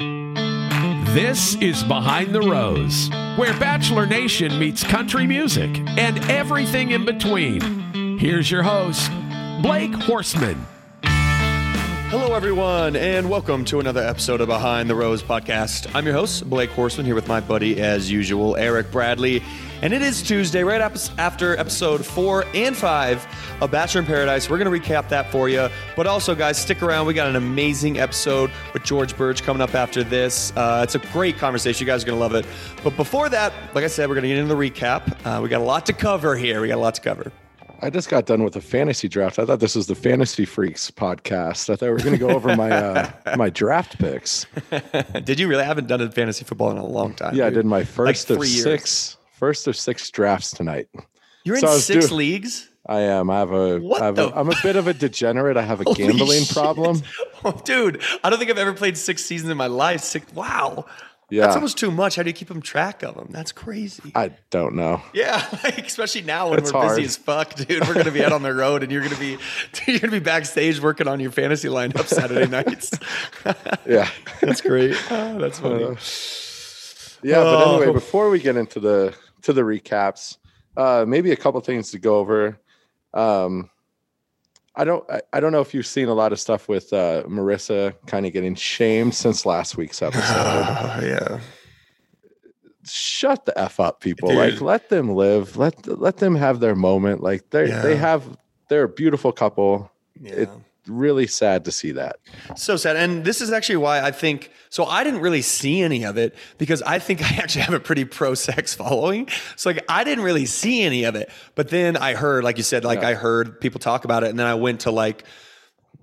This is Behind the Rose, where Bachelor Nation meets country music and everything in between. Here's your host, Blake Horstmann. Hello, everyone, and welcome to another episode of Behind the Rose podcast. I'm your host, Blake Horstmann, here with my buddy, as usual, Eric Bradley. And it is Tuesday, right after episode four and five of Bachelor in Paradise. We're going to recap that for you. But also, guys, stick around. We got an amazing episode with George Birge coming up after this. Uh, it's a great conversation. You guys are going to love it. But before that, like I said, we're going to get into the recap. Uh, we got a lot to cover here. We got a lot to cover. I just got done with a fantasy draft. I thought this was the Fantasy Freaks podcast. I thought we were going to go over my uh, my draft picks. did you really? I haven't done a fantasy football in a long time. Yeah, dude. I did my first like of six first of six drafts tonight. You're so in six doing, leagues. I am. I have a. What I have a, I'm a bit of a degenerate. I have a gambling shit. problem. Oh, dude, I don't think I've ever played six seasons in my life. Six. Wow. Yeah. That's almost too much. How do you keep them track of them? That's crazy. I don't know. Yeah, like, especially now when it's we're hard. busy as fuck, dude. We're gonna be out on the road, and you're gonna be you're gonna be backstage working on your fantasy lineup Saturday nights. yeah, that's great. Oh, that's funny. Uh, yeah, oh. but anyway, before we get into the to the recaps. Uh, maybe a couple things to go over. Um, I don't I, I, don't know if you've seen a lot of stuff with uh, Maurissa kind of getting shamed since last week's episode. Uh, yeah. Shut the f up, people! Dude. Like, let them live. Let let them have their moment. Like they yeah. they have they're a beautiful couple. Yeah. It, really sad to see that. So sad. And this is actually why I think so I didn't really see any of it because I think I actually have a pretty pro sex following. So like I didn't really see any of it. But then I heard, like you said, like yeah. I heard people talk about it and then I went to like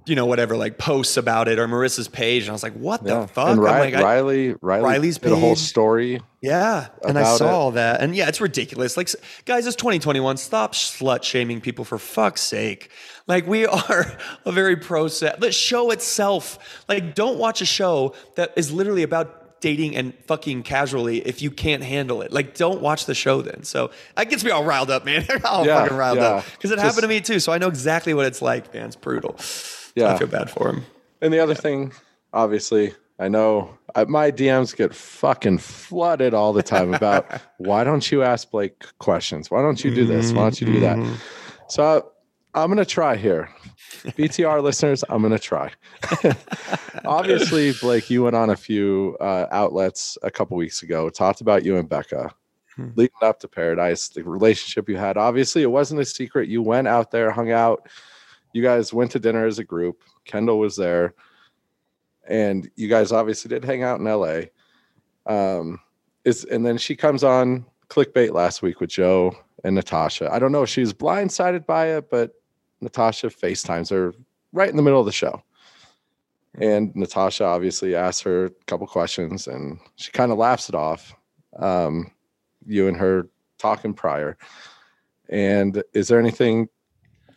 you know, whatever, like posts about it or Maurissa's page. And I was like, what yeah. the fuck? And Riley, like, Riley, Riley, Riley's page. the whole story. Yeah. And I saw all that. And yeah, it's ridiculous. Like, guys, it's 2021. Stop slut shaming people for fuck's sake. Like, we are a very pro set. The show itself, like, don't watch a show that is literally about dating and fucking casually if you can't handle it. Like, don't watch the show then. So that gets me all riled up, man. all yeah, fucking riled yeah. up. Because it Just, happened to me too. So I know exactly what it's like, man. It's brutal. Yeah. I feel bad for him. And the other thing, obviously, I know I, my DMs get fucking flooded all the time about why don't you ask Blake questions? Why don't you do this? Why don't you do that? Mm-hmm. So I'm going to try here. BTR listeners, I'm going to try. Obviously, Blake, you went on a few uh, outlets a couple weeks ago, talked about you and Becca hmm. leading up to Paradise, the relationship you had. Obviously, it wasn't a secret. You went out there, hung out, you guys went to dinner as a group. Kendall was there, and you guys obviously did hang out in L.A. Um, is and then she comes on clickbait last week with Joe and Natasha. I don't know if she was blindsided by it, but Natasha FaceTimes her right in the middle of the show. And Natasha obviously asks her a couple questions and she kind of laughs it off. Um, you and her talking prior. And is there anything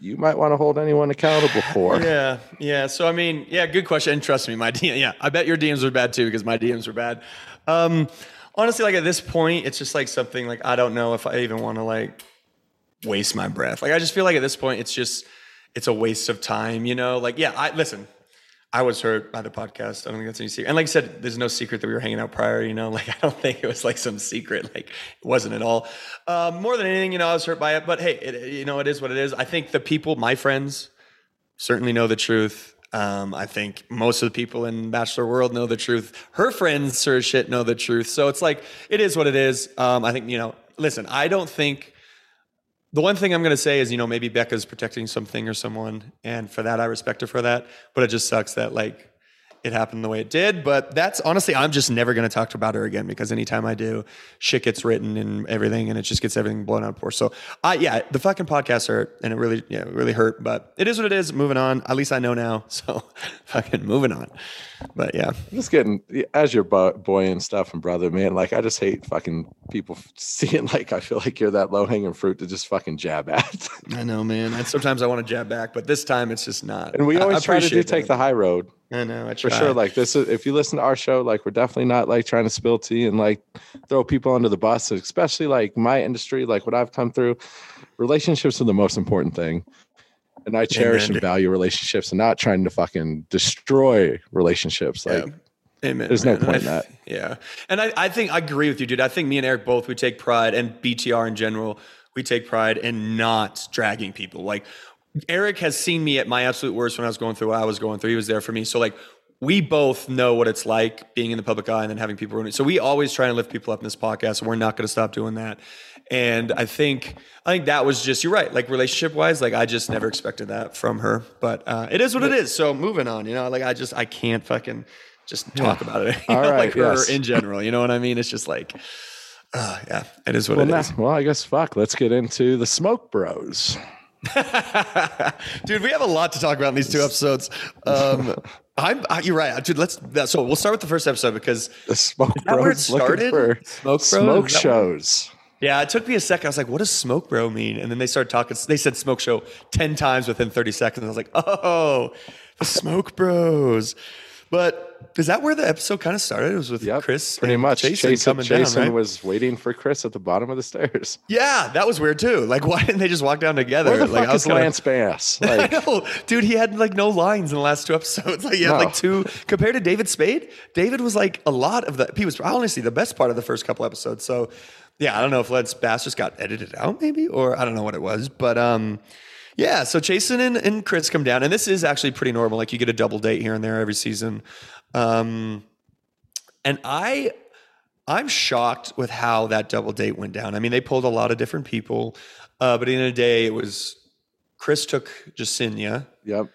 you might want to hold anyone accountable for. Yeah, yeah. So I mean, yeah, good question. And trust me, my DM, yeah, I bet your DMs are bad too because my DMs are bad. Um, honestly, like at this point, it's just like something like I don't know if I even want to like waste my breath. Like I just feel like at this point, it's just it's a waste of time. You know, like yeah, I listen. I was hurt by the podcast. I don't think that's any secret. And like I said, there's no secret that we were hanging out prior, you know, like I don't think it was like some secret. Like it wasn't at all. Um, more than anything, you know, I was hurt by it, but hey, it, you know, it is what it is. I think the people, my friends certainly know the truth. Um, I think most of the people in Bachelor world know the truth. Her friends, sir shit, know the truth. So it's like, it is what it is. Um, I think, you know, listen, I don't think the one thing I'm going to say is, you know, maybe Becca's protecting something or someone, and for that, I respect her for that. But it just sucks that like it happened the way it did. But that's honestly, I'm just never going to talk about her again because anytime I do, shit gets written and everything, and it just gets everything blown out for. So, I yeah, the fucking podcast hurt, and it really, yeah, it really hurt. But it is what it is. Moving on. At least I know now. So, fucking moving on. But yeah, I'm just getting as your boy and stuff and brother, man. Like I just hate fucking people seeing like I feel like you're that low hanging fruit to just fucking jab at. I know, man. And sometimes I want to jab back, but this time it's just not. and we always try to do take the high road. I know, I for sure like this is if you listen to our show like we're definitely not like trying to spill tea and like throw people under the bus especially like my industry like what i've come through relationships are the most important thing and i cherish Amen. and value relationships and not trying to fucking destroy relationships like Yeah. Amen. There's no point I in that. Yeah. And I, I think I agree with you, dude. I think me and Eric both, we take pride and BTR in general, we take pride in not dragging people. Like Eric has seen me at my absolute worst when I was going through what I was going through. He was there for me. So like we both know what it's like being in the public eye and then having people ruin it. So we always try and lift people up in this podcast, and we're not going to stop doing that. And I think I think that was just you're right. Like relationship wise, like I just never expected that from her. But uh, it is what it is. So moving on, you know, like I just I can't fucking just talk about it. All know, right, like her yes. in general. You know what I mean? It's just like, uh, yeah, it is what well, it nah, is. well i guess fuck let's get into the smoke bros dude, we have a lot to talk about in these two episodes. Um, I'm, I, you're right, dude. Let's. That, so we'll start with the first episode because the smoke that where it bros started? Smoke Bros? smoke shows yeah, it took me a second. I was like, "What does smoke bro mean?" And then they started talking. They said smoke show ten times within thirty seconds. I was like, "Oh, the smoke bros." But is that where the episode kind of started? It was with Yep, Chris, pretty and much. Chasen, Chasen, coming Chasen down. Right? was waiting for Chris at the bottom of the stairs. yeah, that was weird too. Like, why didn't they just walk down together? Where the like, fuck is kinda- Lance Bass? I know, dude. He had like no lines in the last two episodes. Like he had No. like two compared to David Spade. David was like a lot of the. He was honestly the best part of the first couple episodes. So yeah, I don't know if Lance Bass just got edited out, maybe, or I don't know what it was, but um, yeah. So Chasen and, and Chris come down, and this is actually pretty normal. Like you get a double date here and there every season, um, and I. I'm shocked with how that double date went down. I mean, they pulled a lot of different people, uh, but in the end of the day, it was Chris took Jessenia yep.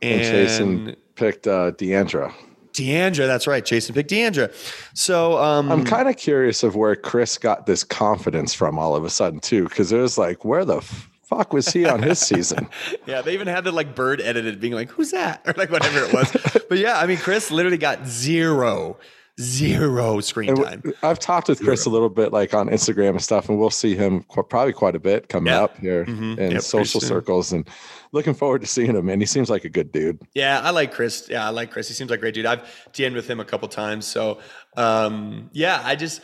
and, And, Chasen picked uh, Deandra. Deandra. That's right. Chasen picked Deandra. So um, I'm kind of curious of where Chris got this confidence from all of a sudden too, because it was like, where the fuck was he on his season? yeah, they even had the like bird edited, being like, "Who's that?" or like whatever it was. but yeah, I mean, Chris literally got zero, zero screen time. I've talked with Chris a little bit, like on Instagram and stuff, and we'll see him qu- probably quite a bit coming Yeah. up here Mhm. in pretty social circles, and looking forward to seeing him. And he seems like a good dude. Yeah, I like Chris. Yeah, I like Chris. He seems like a great dude. I've DM'd with him a couple times. So um, yeah, I just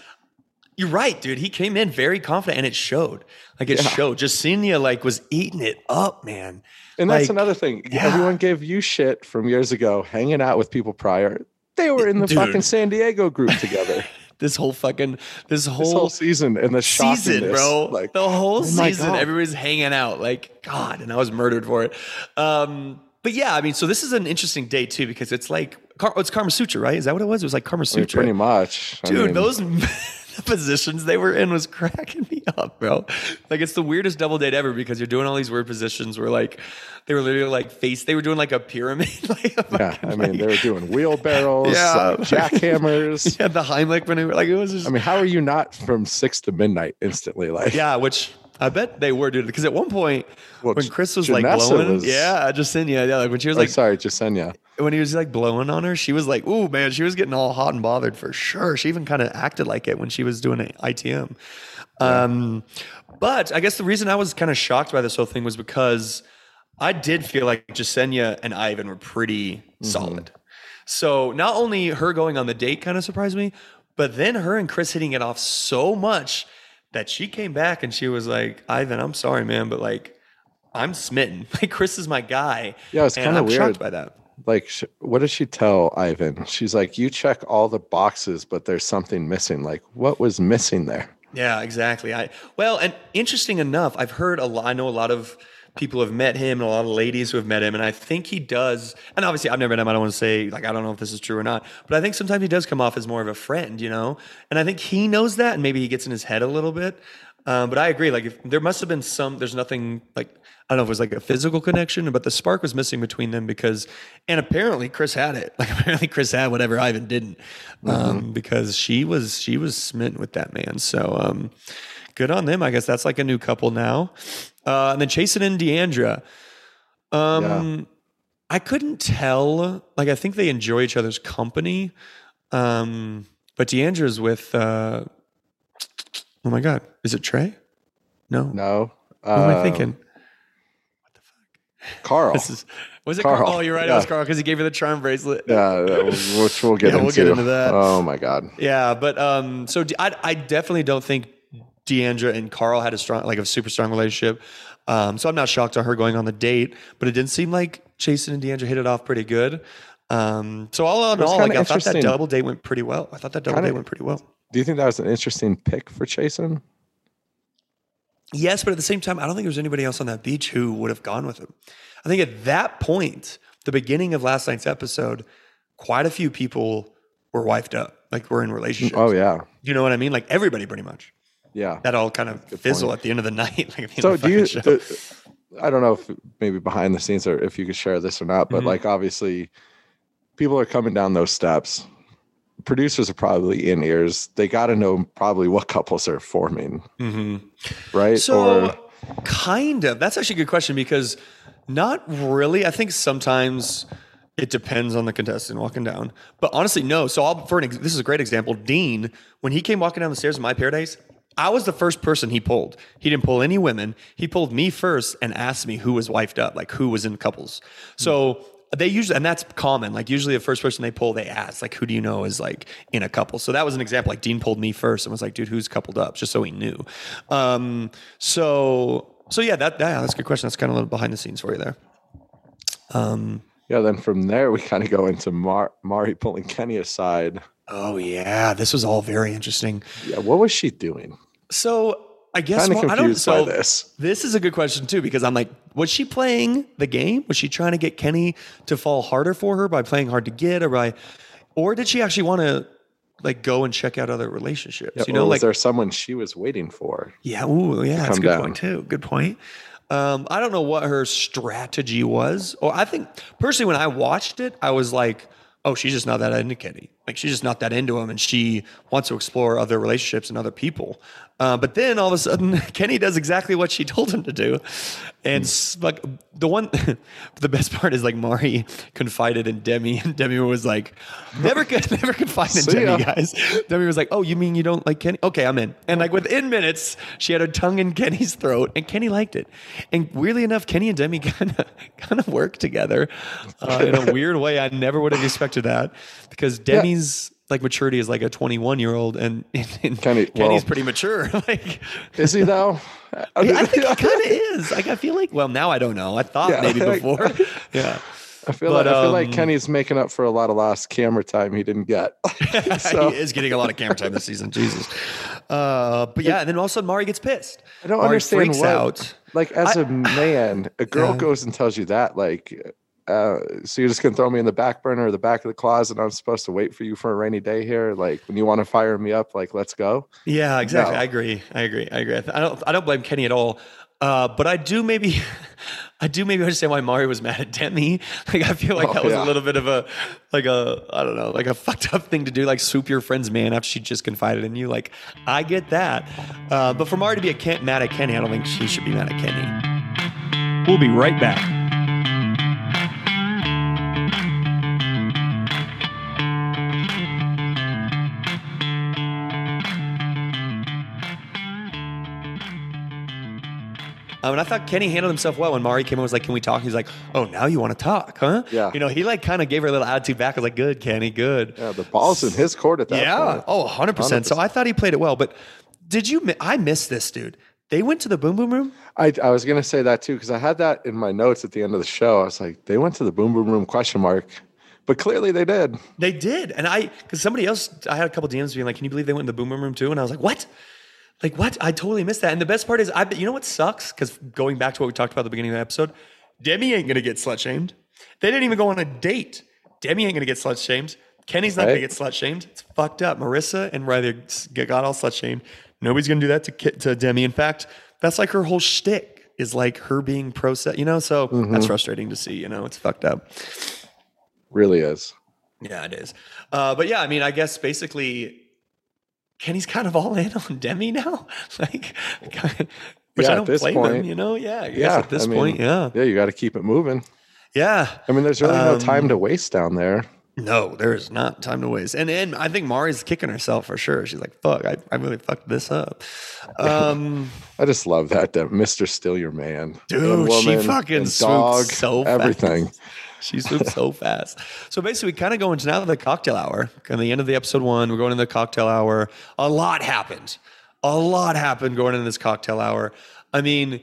you're right, dude. He came in very confident and it showed. Like it Yeah. showed. Justinia like was eating it up, man. And that's another thing. yeah. Everyone gave you shit from years ago, hanging out with people prior. They were in the Dude. fucking San Diego group together This whole fucking this whole, this whole season, and the season, bro. Like the whole oh season, God. everybody's hanging out. Like God, and I was murdered for it. Um, but yeah, I mean, so this is an interesting day too because it's like Kar- it's Karma Sutra, right? Is that what it was? It was like Karma I mean, Sutra. pretty much, I Dude, mean, those positions they were in was cracking me up, bro. Like it's the weirdest double date ever because you're doing all these weird positions where like they were literally like face they were doing like a pyramid. like, a Yeah, fucking, I mean, like- they were doing wheelbarrows, Yeah. Uh, like jackhammers. yeah, the Heimlich maneuver. Like it was just I mean, how are you not from six to midnight instantly? Like, Yeah, which I bet they were, dude. Because at one point Well, when Chris was like Janessa blowing, was- yeah, Jacinia, yeah, like when she was like, like sorry, Jasenia. When he was like blowing on her, she was like, "Ooh, man," she was getting all hot and bothered for sure. She even kind of acted like it when she was doing an ITM. Um, but I guess the reason I was kind of shocked by this whole thing was because I did feel like Jessenia and Ivan were pretty solid. So not only her going on the date kind of surprised me, but then her and Chris hitting it off so much that she came back and she was like, "Ivan, I'm sorry, man, but like." I'm smitten. Like Chris is my guy. Yeah, it's and kinda weird. shocked by that. Like, what does she tell Ivan? She's like, you check all the boxes, but there's something missing. Like, what was missing there? Yeah, exactly. I well, and interesting enough, I've heard a lot. I know a lot of people have met him, and a lot of ladies who have met him, and I think he does. And obviously, I've never met him. I don't want to say like I don't know if this is true or not, but I think sometimes he does come off as more of a friend, you know. And I think he knows that, and maybe he gets in his head a little bit. Um, but I agree. Like, if, there must have been some. There's nothing like I don't know if it was like a physical connection, but the spark was missing between them because, and apparently Chris had it. Like apparently Chris had whatever Ivan didn't, um, because she was she was smitten with that man. So um, good on them. I guess that's like a new couple now. Uh, and then Chasen and Deandra. Um, I couldn't tell. Like I think they enjoy each other's company. Um, but Deandra's with. Uh, oh my God, is it Trey? No. No. What am I Uh, thinking? Carl. This is was it Carl. Carl? Oh, you're right. It was Carl because he gave her the charm bracelet. yeah, which we'll get Yeah, into. we'll get into that. Oh my god. Yeah, but um, so I definitely don't think Deandra and Carl had a strong, like a super strong relationship. Um, so I'm not shocked on her going on the date, but it didn't seem like Chasen and Deandra hit it off pretty good. Um, so all in all, like I thought that double date went pretty well. I thought that double Kinda- date went pretty well. Do you think that was an interesting pick for Chasen? Yes, but at the same time, I don't think there was anybody else on that beach who would have gone with him. I think at that point, the beginning of last night's episode, quite a few people were wifed up, like were in relationships. Oh yeah, You know what I mean? Like everybody pretty much. yeah. That all kind of fizzle at the end of the night. Like So end of the do you? show. the- I don't know if maybe behind the scenes or if you could share this or not, but Mhm. like obviously, people are coming down those steps. Producers are probably in ears. They got to know probably what couples are forming, mm-hmm. right? So, or kind of. That's actually a good question because not really. I think sometimes it depends on the contestant walking down. But honestly, no. So, I'll, for an ex- this is a great example. Dean, when he came walking down the stairs in My Paradise, I was the first person he pulled. He didn't pull any women. He pulled me first and asked me who was wifed up, like who was in couples. So they usually, and that's common. Like usually, the first person they pull, they ask, like, who do you know is like in a couple? So that was an example. Like Dean pulled me first and was like, dude, who's coupled up? Just so he knew. Um, so, so yeah, that, yeah, that's a good question. That's kind of a little behind the scenes for you there. Um, yeah, then from there we kind of go into Mar- Mari pulling Kenny aside. oh yeah, this was all very interesting. Yeah, what was she doing? So I guess well, I don't. So this. This is a good question too because I'm like, was she playing the game? Was she trying to get Kenny to fall harder for her by playing hard to get, or by, or did she actually want to like go and check out other relationships? Yeah, you or know, was like there someone she was waiting for? yeah, ooh, yeah, that's a good down. point too. Good point. Um, I don't know what her strategy was, or I think personally, when I watched it, I was like, "Oh, she's just not that into Kenny. Like, she's just not that into him, and she wants to explore other relationships and other people." Uh, but then all of a sudden, Kenny does exactly what she told him to do, and s- like the one, the best part is like Mari confided in Demi, and Demi was like, "Never, could, never confide in See Demi, ya. guys." Demi was like, "Oh, you mean you don't like Kenny? Okay, I'm in." And like within minutes, she had her tongue in Kenny's throat, and Kenny liked it. And weirdly enough, Kenny and Demi kind of kind of work together uh, in a weird way. I never would have expected that because Demi's like maturity is like a 21 year old, and, and Kenny- Kenny's well- pretty mature. like. Is he though? I think he kind of is. Like I feel like. Well, now I don't know. I thought Yeah. maybe before. Yeah. I feel But, like I feel like um, Kenny's making up for a lot of lost camera time he didn't get. so he is getting a lot of camera time this season. Jesus. Uh, but yeah, and then all of a sudden Mari gets pissed. I don't Mari understand freaks what, out. Like as I- a man, a girl Yeah. goes and tells you that, like, uh, so you're just gonna throw me in the back burner or the back of the closet? I'm supposed to wait for you for a rainy day here. Like when you want to fire me up, like let's go. Yeah, exactly. No. I agree. I agree. I agree. I th- I don't. I don't blame Kenny at all. Uh, but I do maybe, I do maybe understand why Mari was mad at Demi. Like I feel like Oh, that was yeah. a little bit of a, like a, I don't know, like a fucked up thing to do. Like swoop your friend's man after she just confided in you. Like I get that. Uh, but for Mari to be a Ken- mad at Kenny, I don't think she should be mad at Kenny. We'll be right back. Um, and I thought Kenny handled himself well when Mari came and was like, "Can we talk?" He's like, "Oh, now you want to talk, huh?" Yeah. You know, he like kind of gave her a little attitude back. I was like, "Good, Kenny, good." Yeah, the ball's in his court at that yeah. point. Oh, 100 percent. So I thought he played it well. But did you? I missed this, dude. They went to the boom boom room. I, I was gonna say that too because I had that in my notes at the end of the show. I was like, they went to the boom boom room question mark, but clearly they did. They did, and I because somebody else, I had a couple DMs being like, "Can you believe they went in the boom boom room too?" And I was like, "What?" Like what? I totally missed that. And the best part is, I you know what sucks? Because going back to what we talked about at the beginning of the episode, Demi ain't gonna get slut shamed. They didn't even go on a date. Demi ain't gonna get slut shamed. Kenny's not gonna Right. get slut shamed. It's fucked up. Maurissa and Riley got all slut shamed. Nobody's gonna do that to to Demi. In fact, that's like her whole shtick is like her being pro set. You know, so that's frustrating to see. You know, it's fucked up. Really is. Yeah, it is. Uh, but yeah, I mean, I guess basically Kenny's kind of all in on Demi now. like, which Yeah, I at don't this blame point- him. You know, yeah, I Yeah. At this I mean, point, yeah, Yeah, you got to keep it moving. yeah. I mean, there's really no Um, time to waste down there. No, there is not time to waste. And and I think Mari's kicking herself for sure. She's like, fuck, I, I really fucked this up. Um, I just love that, that Mr. Still Your Man. Dude, And she fucking dog, so fast. she swoops so fast. So basically, we kind of go into now the cocktail hour. At the end of the episode one, we're going into the cocktail hour. A lot happened. A lot happened going into this cocktail hour. I mean,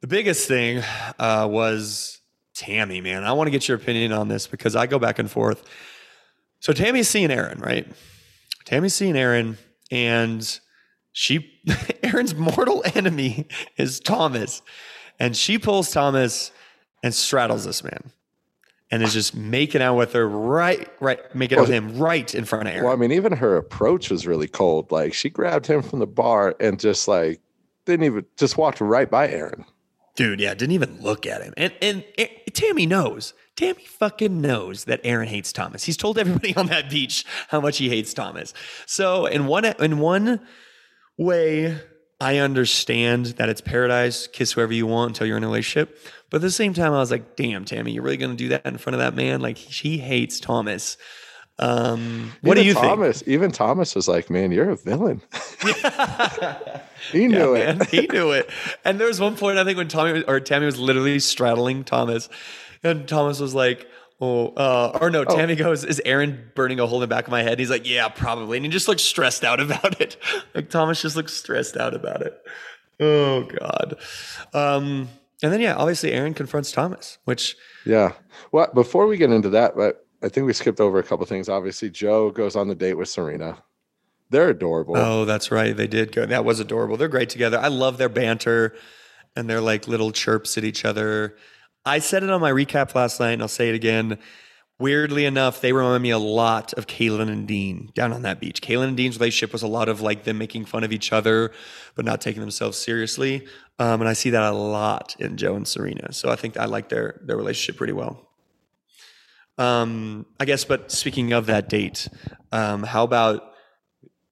the biggest thing uh, was Tammy, man. I want to get your opinion on this because I go back and forth. So Tammy's seeing Aaron, right? Tammy's seeing Aaron, and she, Aaron's mortal enemy is Thomas. And she pulls Thomas and straddles this man and is just making out with her right, right, making out with him right in front of Aaron. Well, I mean, even her approach was really cold. Like she grabbed him from the bar and just like didn't even just walked right by Aaron. Dude, yeah, didn't even look at him. And and A- Tammy knows. Tammy fucking knows that Aaron hates Thomas. He's told everybody on that beach how much he hates Thomas. So in one in one way, I understand that it's paradise, kiss whoever you want until you're in a relationship. But at the same time, I was like, damn, Tammy, you're really gonna do that in front of that man? Like she hates Thomas. Um, what Even do you Thomas, Even Thomas was like, "Man, you're a villain." he knew Yeah, it. man, he knew it. And there was one point I think when Tommy or Tammy was literally straddling Thomas, and Thomas was like, "Oh, uh, or no." Tammy goes, "Is Aaron burning a hole in the back of my head?" He's like, "Yeah, probably." And he just looks stressed out about it. Like Thomas just looks stressed out about it. Oh God. Um, and then yeah, obviously Aaron confronts Thomas, which Yeah. Well, before we get into that, but I think we skipped over a couple things. Obviously, Joe goes on the date with Serena. They're adorable. Oh, that's right. They did go. That was adorable. They're great together. I love their banter and their like little chirps at each other. I said it on my recap last night, and I'll say it again. Weirdly enough, they remind me a lot of Caelynn and Dean down on that beach. Caelynn and Dean's relationship was a lot of like them making fun of each other, but not taking themselves seriously. Um, and I see that a lot in Joe and Serena. So I think I like their their relationship pretty well. Um, I guess, but speaking of that date, um, how about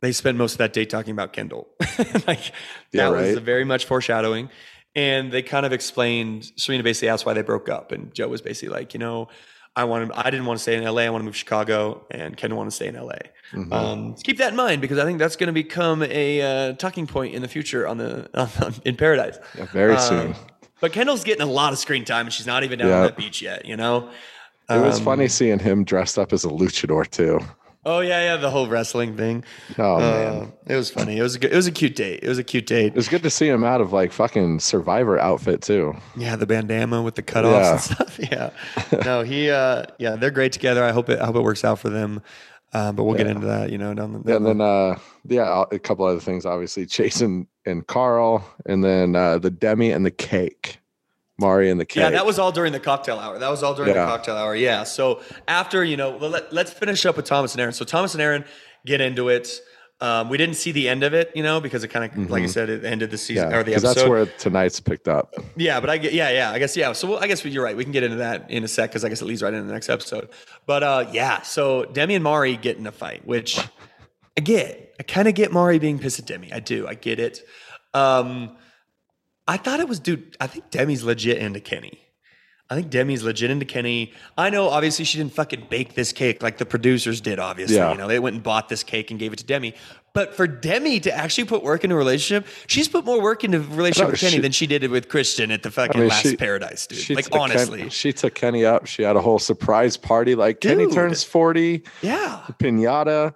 they spent most of that date talking about Kendall? like Yeah, that was very much foreshadowing. And they kind of explained, Serena basically asked why they broke up. And Joe was basically like, you know, I wanted, I didn't want to stay in LA. I want to move to Chicago. And Kendall wanted to stay in LA. Mm-hmm. Um, keep that in mind because I think that's going to become a uh, talking point in the future on the on, in Paradise. Yeah, very Um, soon. But Kendall's getting a lot of screen time and she's not even down Yeah. on that beach yet, you know? It was Um, funny seeing him dressed up as a luchador too. Oh yeah, yeah, the whole wrestling thing. Oh Uh, man, it was funny. It was a good, it was a cute date. It was a cute date. it was good to see him out of like fucking Survivor outfit too. Yeah, the bandana with the cutoffs Yeah. and stuff. Yeah. No, he uh yeah, they're great together. I hope it I hope it works out for them. Um, but we'll get into that, you know, down the And then uh yeah, a couple other things obviously Chasen and Carl and then uh the Demi and the cake. Mari and the cake. Yeah, that was all during the cocktail hour. That was all during Yeah. the cocktail hour. Yeah. So after, you know, let, let's finish up with Thomas and Aaron. So Thomas and Aaron get into it. Um, we didn't see the end of it, you know, because it kind of, like you said, it ended the season Mm-hmm. yeah, or the episode. that's where tonight's picked up. Yeah, but I get yeah, yeah. I guess yeah. So well, I guess you're right. We can get into that in a sec because I guess it leads right into the next episode. But uh, yeah, so Demi and Mari get in a fight, which I get. I kind of get Mari being pissed at Demi. I do. I get it. Um, I thought it was dude. I think Demi's legit into Kenny. I think Demi's legit into Kenny. I know, obviously, she didn't fucking bake this cake like the producers did. Obviously, Yeah. you know, they went and bought this cake and gave it to Demi. But for Demi to actually put work into a relationship, she's put more work into a relationship No, with Kenny she- than she did with Christian at the fucking I mean, last she- Paradise, dude. Like took Ken- honestly, she took Kenny up. She had a whole surprise party. Like Kenny turns 40, yeah, pinata.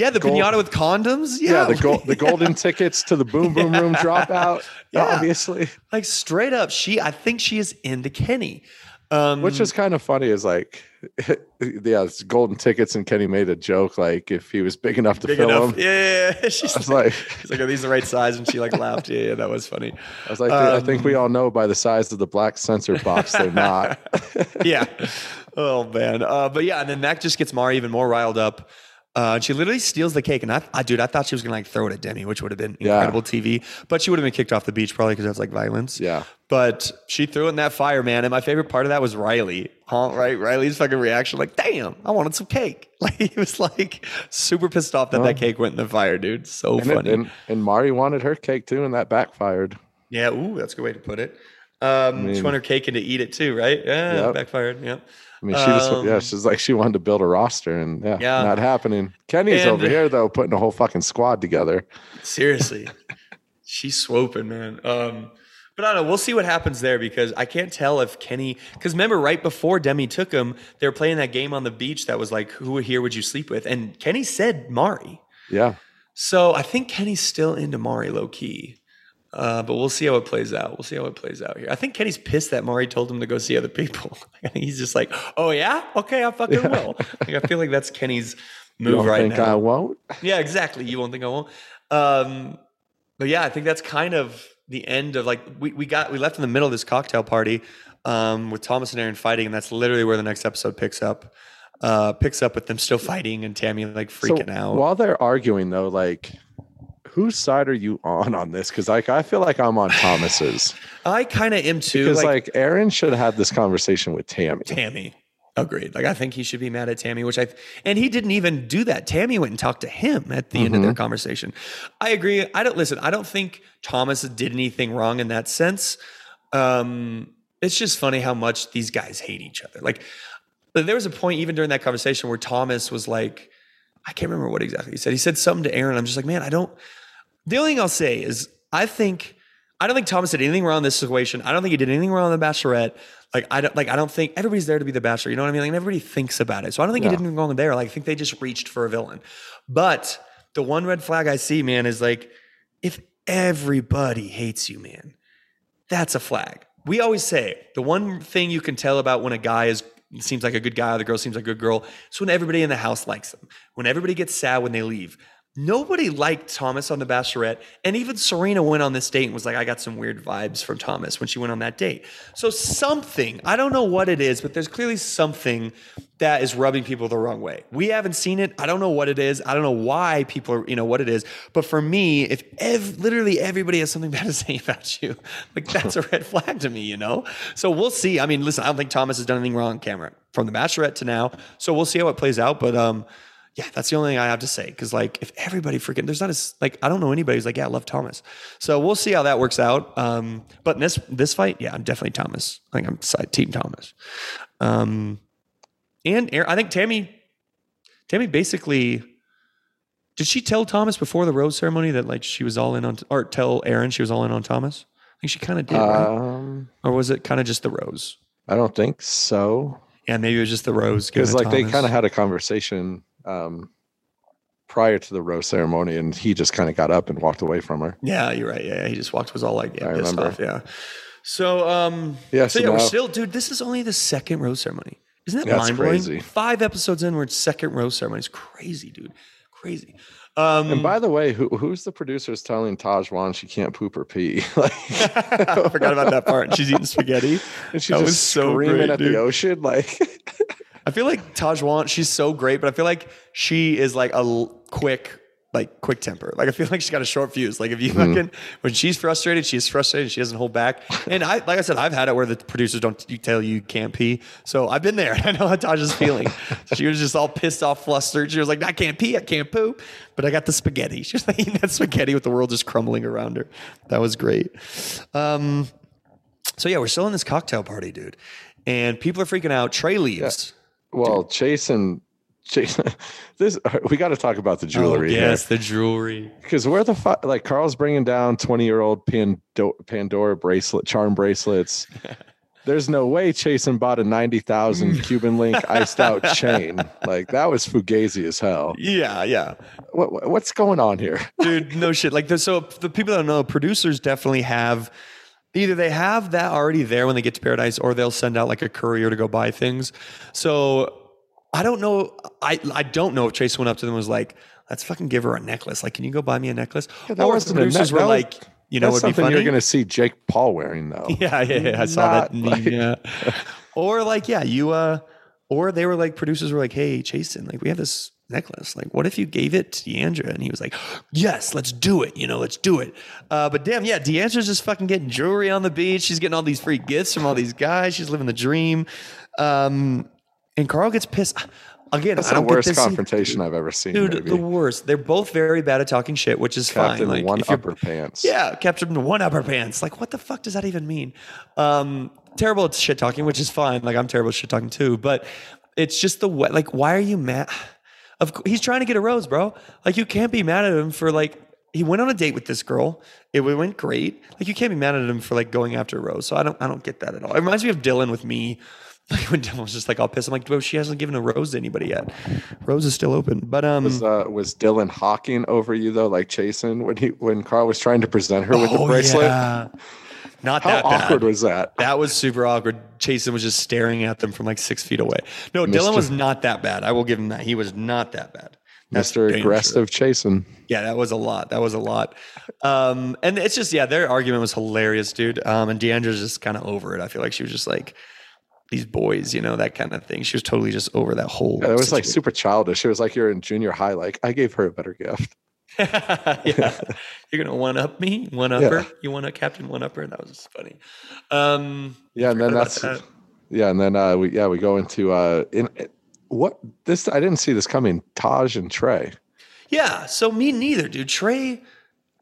Yeah. The Gold- pinata with condoms, yeah, Yeah, the gold, the golden tickets to the boom boom room drop out. Yeah. Obviously. like straight up. She, I think she is into Kenny. Um, Which is kind of funny is like, yeah, it's golden tickets, and Kenny made a joke like if he was big enough to big enough. them. Yeah, yeah, yeah. she's I was like, like, she's like, are these the right size? And she like laughed. Yeah, yeah, that was funny. I was like, I think Um, we all know by the size of the black sensor box, they're not. yeah. Oh man. Uh, but yeah, and then that just gets Mari even more riled up. Uh, and she literally steals the cake, and I, I, dude, I thought she was gonna like throw it at Demi, which would have been Yeah. incredible TV. But she would have been kicked off the beach probably because that's like violence. Yeah. But she threw it in that fire, man. And my favorite part of that was Riley. Huh? Right? Riley's fucking reaction, like, damn, I wanted some cake. Like he was like super pissed off that that cake went in the fire, dude. So And, it, funny. and, and Mari wanted her cake too, and that backfired. yeah, ooh, that's a good way to put it. Um, she mean- wanted her cake and to eat it too, right? Yeah, Yep. backfired. Yep. I mean, she just Um, yeah, she's like she wanted to build a roster, and yeah, Yeah. not happening. Kenny's And- over here though, putting a whole fucking squad together. Seriously. She's swooping, man. Um, but I don't know. We'll see what happens there because I can't tell if Kenny. Because remember, right before Demi took him, they were playing that game on the beach that was like, "Who here would you sleep with?" And Kenny said Mari. Yeah, So I think Kenny's still into Mari low key. Uh, but we'll see how it plays out. We'll see how it plays out here. I think Kenny's pissed that Mari told him to go see other people. I think he's just like, "Oh yeah, okay, I fucking will." Like, I feel like that's Kenny's move right think now. I won't? Yeah, exactly. You won't think I won't. Um, but yeah, I think that's kind of the end of like we, we got we left in the middle of this cocktail party um, with Thomas and Aaron fighting, and that's literally where the next episode picks up. Uh, picks up with them still fighting and Tammy like freaking so out. While they're arguing though, like whose side are you on on this? Because like I feel like I'm on Thomas's. I kind of am too. Because like, like, Aaron should have had this conversation with Tammy. Tammy. Agreed. Like I think he should be mad at Tammy, which I and he didn't even do that. Tammy went and talked to him at the end Mm-hmm. of their conversation. I agree. I don't listen. I don't think Thomas did anything wrong in that sense. Um, it's just funny how much these guys hate each other. Like there was a point even during that conversation where Thomas was like, I can't remember what exactly he said. He said something to Aaron. I'm just like, man, I don't. The only thing I'll say is I think I don't think Thomas did anything wrong in this situation. I don't think he did anything wrong on the Bachelorette. Like I don't like I don't think everybody's there to be the Bachelor. You know what I mean? Like everybody thinks about it. So I don't think he did anything wrong there. Like I think they just reached for a villain. But the one red flag I see, man, is like if everybody hates you, man, that's a flag. We always say the one thing you can tell about when a guy is seems like a good guy or the girl seems like a good girl is when everybody in the house likes them. When everybody gets sad when they leave. Nobody liked Thomas on The Bachelorette. And even Serena went on this date and was like, I got some weird vibes from Thomas when she went on that date. So something, I don't know what it is, but there's clearly something that is rubbing people the wrong way. We haven't seen it. I don't know what it is. I don't know why people are, you know, what it is. But for me, if ev- literally everybody has something bad to say about you, like that's a red flag to me, you know? So we'll see. I mean, listen, I don't think Thomas has done anything wrong on camera from the Bachelorette to now. So we'll see how it plays out. But um, yeah, that's the only thing I have to say. Cause like if everybody freaking there's not a like I don't know anybody who's like, yeah, I love Thomas. So we'll see how that works out. Um, but in this this fight, yeah, I'm definitely Thomas. I think I'm side team Thomas. Um and Aaron, I think Tammy Tammy basically did she tell Thomas before the rose ceremony that like she was all in on or tell Aaron she was all in on Thomas? I think she kind of did, right? Um, Or was it kind of just the rose? I don't think so. Yeah, maybe it was just the rose. Because like to they kind of had a conversation um, prior to the rose ceremony, and he just kind of got up and walked away from her. Yeah, you're right. Yeah, he just walked was all like yeah, I pissed remember. off. Yeah. So um Yeah, so so yeah, we're still dude, this is only the second rose ceremony. Isn't that mind blowing? Five episodes in, we're at second rose ceremony. It's crazy, dude. Crazy. Um And by the way, who, who's the producers telling Tahzjuan she can't poop or pee? like, I forgot about that part. She's eating spaghetti. and she's That just so screaming great, at dude. the ocean. Like, I feel like Tahzjuan, she's so great, but I feel like she is like a l- quick, like quick temper. Like I feel like she's got a short fuse. Like if you Mm-hmm. fucking when she's frustrated, she's frustrated. She doesn't hold back. And I, like I said, I've had it where the producers don't you tell you can't pee. So I've been there. I know how Taj is feeling. she was just all pissed off, flustered. She was like, I can't pee, I can't poop, but I got the spaghetti. She was like eating that spaghetti with the world just crumbling around her. That was great. Um, so yeah, we're still in this cocktail party, dude. And people are freaking out. Trey leaves. Well, Chase and Chase, this we got to talk about the jewelry Oh, here. yes, the jewelry. Because where the fuck, like Carl's bringing down 20 year old Pando- Pandora bracelet, charm bracelets. There's no way Chasen bought a 90,000 Cuban link iced out chain. Like that was fugazi as hell. Yeah, yeah, What, what- what's going on here? dude. No shit. Like, so the people that don't know, producers definitely have either they have that already there when they get to Paradise, or they'll send out like a courier to go buy things. So I don't know. I I don't know if Chase went up to them and was like, "Let's fucking give her a necklace. Like, can you go buy me a necklace?" that or the wasn't a producers ne- were like, "You know, That's something funny." you're going to see Jake Paul wearing though. Yeah, yeah, yeah. I saw that. Not like- yeah. Or like, yeah, you uh or they were like producers were like, hey, Chasen, like we have this necklace. Like, what if you gave it to Deandra? And he was like, yes, let's do it. You know, let's do it. Uh, but damn, yeah, Deandra's just fucking getting jewelry on the beach. She's getting all these free gifts from all these guys. She's living the dream. Um, and Carl gets pissed. Again, That's I the worst this. confrontation I've ever seen. Dude, maybe. the worst. They're both very bad at talking shit, which is Captain fine. Like, one upper pants. yeah, Captain One Upper Pants. Like, what the fuck does that even mean? Um, terrible at shit talking, which is fine. Like, I'm terrible at shit talking too. But it's just the way. Like, why are you mad? Of he's trying to get a rose, bro. Like, you can't be mad at him for like he went on a date with this girl. It went great. Like, you can't be mad at him for like going after a rose. So I don't, I don't get that at all. It reminds me of Dylan with me. Like when Dylan was just like all pissed. I'm like, bro, she hasn't given a rose to anybody yet. Rose is still open. But um, Was, uh, was Dylan hawking over you though, like chasing when he when Carl was trying to present her with the oh, bracelet? yeah. Not How that bad. awkward was that? That was super awkward. Chasen was just staring at them from like six feet away. No, Mr. Dylan was not that bad. I will give him that. He was not that bad. That's Mr. damn Aggressive chasing. Yeah, that was a lot. That was a lot. Um, and it's just, yeah, their argument was hilarious, dude. Um, and Deandra's just kind of over it. I feel like she was just like, these boys, you know, that kind of thing. She was totally just over that whole. Yeah, it was like super childish. It was like you're in junior high. Like I gave her a better gift. yeah. You're gonna one up me, one upper. You want a captain one upper? That was funny. Um, Yeah, and then that's that. yeah, and then uh, we yeah we go into uh in what this I didn't see this coming. Taj and Trey. Yeah, so me neither, dude. Trey,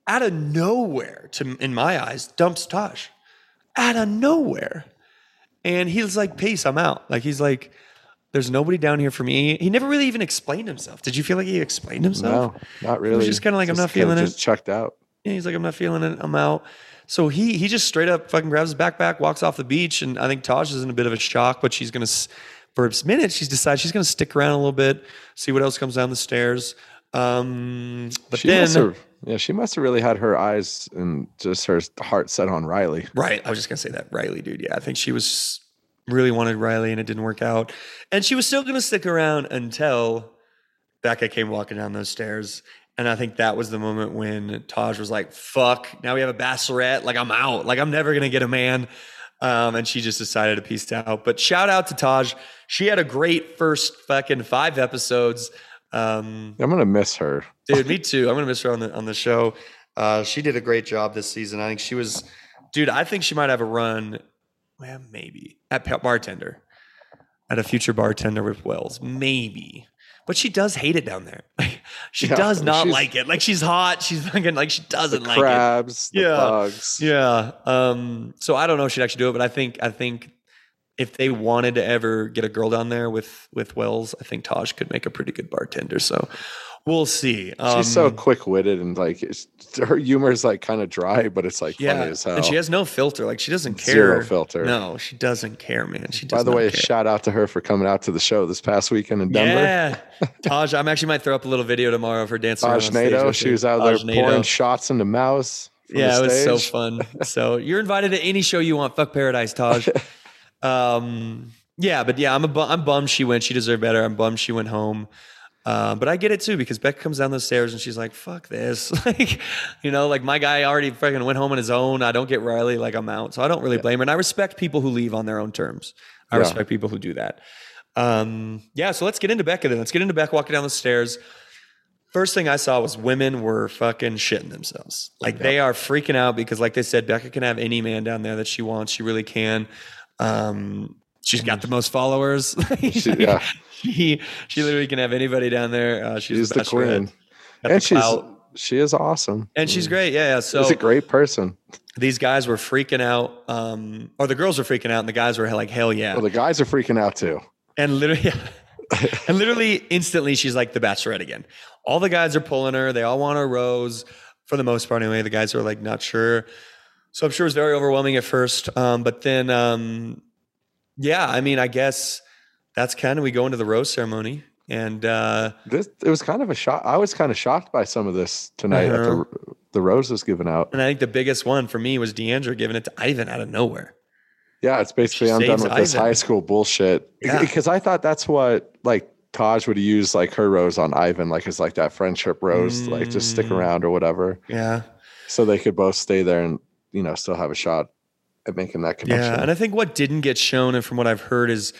out of nowhere, to in my eyes, dumps Tosh, out of nowhere, and he's like, "Peace, I'm out." Like he's like, "There's nobody down here for me." He never really even explained himself. Did you feel like he explained himself? No, not really. He was just kinda like, I'm not feeling it. Just checked out. Yeah, he's like, "I'm not feeling it. I'm out." So he he just straight up fucking grabs his backpack, walks off the beach, and I think Taj is in a bit of a shock, but she's gonna for a minute she's decided she's gonna stick around a little bit, see what else comes down the stairs. Um, but she then have, yeah, she must have really had her eyes and just her heart set on Riley. Right. I was just gonna say that. Riley, dude. Yeah. I think she was really wanted Riley and it didn't work out. And she was still gonna stick around until Becca came walking down those stairs. And I think that was the moment when Taj was like, fuck, now we have a bachelorette. Like I'm out. Like I'm never gonna get a man. Um, and she just decided to piece out. But shout out to Taj. She had a great first fucking five episodes. Um, I'm gonna miss her. dude me too i'm gonna miss her on the on the show uh she did a great job this season i think she was dude i think she might have a run well maybe at bartender at a future bartender with wells maybe but she does hate it down there she Yeah, does not like it like she's hot she's fucking like she doesn't like it crabs, the Yeah. bugs. yeah. Um, so I don't know if she'd actually do it, but I think I think if they wanted to ever get a girl down there with with Wells, I think Taj could make a pretty good bartender. So we'll see. Um, She's so quick witted and like it's, her humor is like kind of dry, but it's like yeah, funny as hell. and she has no filter. Like she doesn't care. Zero filter. No, she doesn't care, man. She By the way, care. shout out to her for coming out to the show this past weekend in Denver. Yeah, Taj. I'm actually might throw up a little video tomorrow of her dancing. Taj Nato, she was out there pouring shots into Mouse. Yeah, it was so fun. So you're invited to any show you want. Fuck Paradise, Taj. um, yeah, but yeah, I'm a bu- I'm bummed she went. She deserved better. I'm bummed she went home. Uh, but I get it too because Beck comes down the stairs and she's like, "Fuck this!" like, you know, like my guy already fucking went home on his own. I don't get Riley. Like I'm out, so I don't really blame her. And I respect people who leave on their own terms. I Yeah. respect people who do that. Um, yeah, so let's get into Becca then. Let's get into Beck walking down the stairs. First thing I saw was women were fucking shitting themselves. Like they are freaking out because, like they said, Becca can have any man down there that she wants. She really can. Um, she's got the most followers. She- yeah. she she literally can have anybody down there. Uh, she's, She's the bachelorette. queen. Got the And she's she is awesome. and she's great. Yeah, yeah. So She's a great person. these guys were freaking out, um, or the girls were freaking out, and the guys were like, "Hell yeah!" Well, the guys are freaking out too. And literally, and literally instantly, she's like the bachelorette again. All the guys are pulling her. They all want her rose for the most part. Anyway, the guys are like not sure. So I'm sure it was very overwhelming at first. Um, but then, um, yeah, I mean, I guess that's kind of we go into the rose ceremony, and uh, This it was kind of a shock. I was kind of shocked by some of this tonight Uh-huh. the the roses given out. and I think the biggest one for me was Deandra giving it to Ivan out of nowhere. Yeah, it's basically She I'm done with this high school bullshit. Yeah. Because I thought that's what like Taj would use like her rose on Ivan, like it's like that friendship rose, like just stick Mm. around or whatever. Yeah, So they could both stay there and you know still have a shot at making that connection. Yeah, and I think what didn't get shown, and from what I've heard, is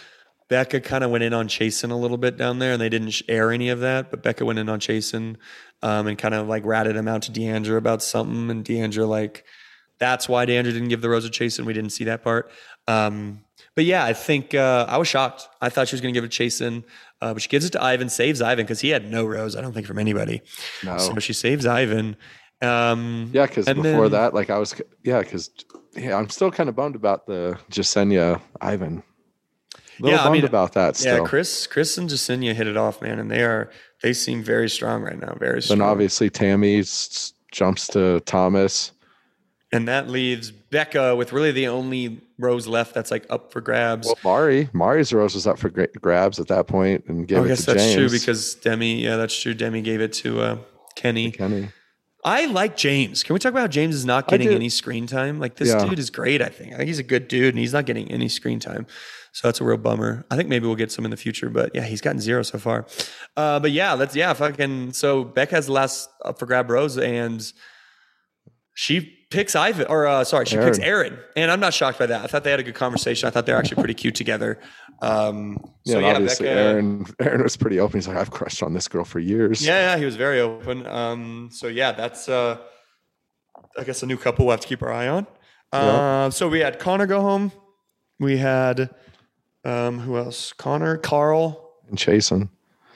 Becca kind of went in on Chasen a little bit down there, and they didn't air any of that. But Becca went in on Chasen um, and kind of like ratted him out to Deandra about something, and Deandra like that's why Deandra didn't give the rose to Chasen. We didn't see that part. Um, but yeah, I think uh, I was shocked. I thought she was going to give it to Chasen, uh, but she gives it to Ivan, saves Ivan because he had no rose. I don't think from anybody. No. So she saves Ivan. Um, Yeah, because before then- that, like I was, yeah, because yeah, I'm still kind of bummed about the Jessenia Ivan. A little Yeah, I bummed mean, about that Yeah. Chris, Chris and Jessenia hit it off, man, and they are they seem very strong right now, very strong. then obviously Tammy jumps to Thomas. and that leaves Becca with really the only rose left that's like up for grabs. Well, Mari, Mari's rose was up for gra- grabs at that point and gave I it I guess to that's James. true because Demi, yeah, that's true. Demi gave it to uh, Kenny. Kenny. I like James. Can we talk about how James is not getting any screen time? Like this Yeah. dude is great. I think. I think he's a good dude, and he's not getting any screen time. So that's a real bummer. I think maybe we'll get some in the future, but yeah, he's gotten zero so far. Uh, but yeah, that's yeah. Fucking so Beck has the last up for grab rose, and she picks Ivan, or uh, sorry, she picks Aaron, and I'm not shocked by that. I thought they had a good conversation. I thought they're actually pretty cute together. Um, Yeah, so yeah, obviously Becca, Aaron Aaron was pretty open. He's like, I've crushed on this girl for years. Yeah, yeah, he was very open. Um, so yeah, that's uh, I guess a new couple we'll have to keep our eye on. Uh, So we had Connor go home. We had um, who else? Connor, Carl, And Jason.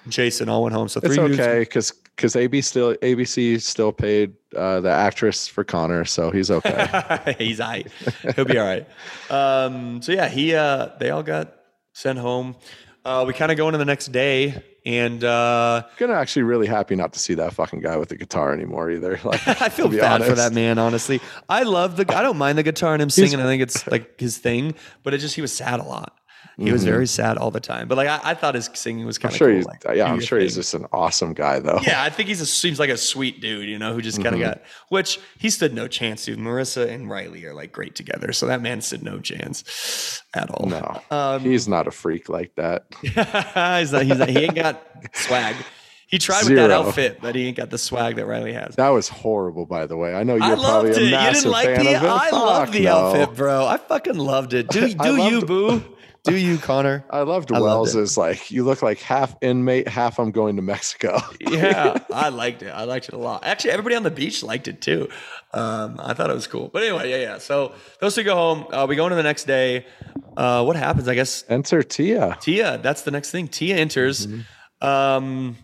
Jason all went home. So three It's okay because because AB still ABC still paid uh, the actress for Connor, so he's okay. He's all right. He'll be all right. Um, so yeah, he uh, they all got sent home. Uh, we kind of go into the next day, and uh, Gonna actually really happy not to see that fucking guy with the guitar anymore either. Like I feel bad for that man. Honestly, I love the. I don't mind the guitar and him singing. I think it's like his thing. But it just he was sad a lot. He was very sad all the time. But like I, I thought his singing was kind Mm-hmm. Of sure cool. he's like, yeah, I'm sure he's just an awesome guy though. Yeah, I think he's a seems like a sweet dude, you know, who just kind of Mm-hmm. got which he stood no chance, dude. Maurissa and Riley are like great together, so that man stood no chance at all. No, Um, he's not a freak like that. he's not, he's not, he ain't got swag. He tried with that outfit, but he ain't got the swag that Riley has. That was horrible, by the way. I know you're I loved probably it. a You massive didn't like fan the of it. I Fuck love the no. outfit, bro. I fucking loved it. Do, do you, boo? Do you, Connor? I loved I Wells it. as like you look like half inmate, half I'm going to Mexico. yeah, I liked it. I liked it a lot. Actually, everybody on the beach liked it too. Um, I thought it was cool. But anyway, yeah, yeah. So those two go home. Uh, we go into the next day. Uh, what happens? I guess Enter Tia. Tia. That's the next thing. Tia enters. Mm-hmm. Um,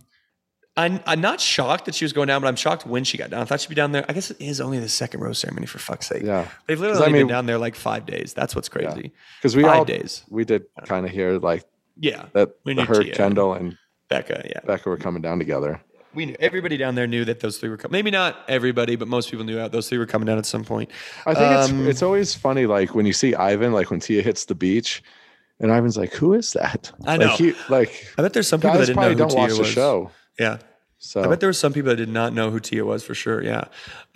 I'm, I'm not shocked that she was going down, but I'm shocked when she got down. I thought she'd be down there. I guess it is only the second rose ceremony for fuck's sake. Yeah. they've literally I only mean- been down there like five days. That's what's crazy. Because we Five all days. we did kind of hear like Yeah. that We knew her, Tia. Kendall, and Becca. Yeah. Becca were coming down together. we knew everybody down there knew that those three were coming. Maybe not everybody, but most people knew out those three were coming down at some point. I think Um, it's it's always funny, like when you see Ivan, like when Tia hits the beach, and Ivan's like, "Who is that?" I know. Like, he, like I bet there's some people that didn't probably know who don't Tia watch the show. Yeah. So I bet there were some people that did not know who Tia was for sure. Yeah.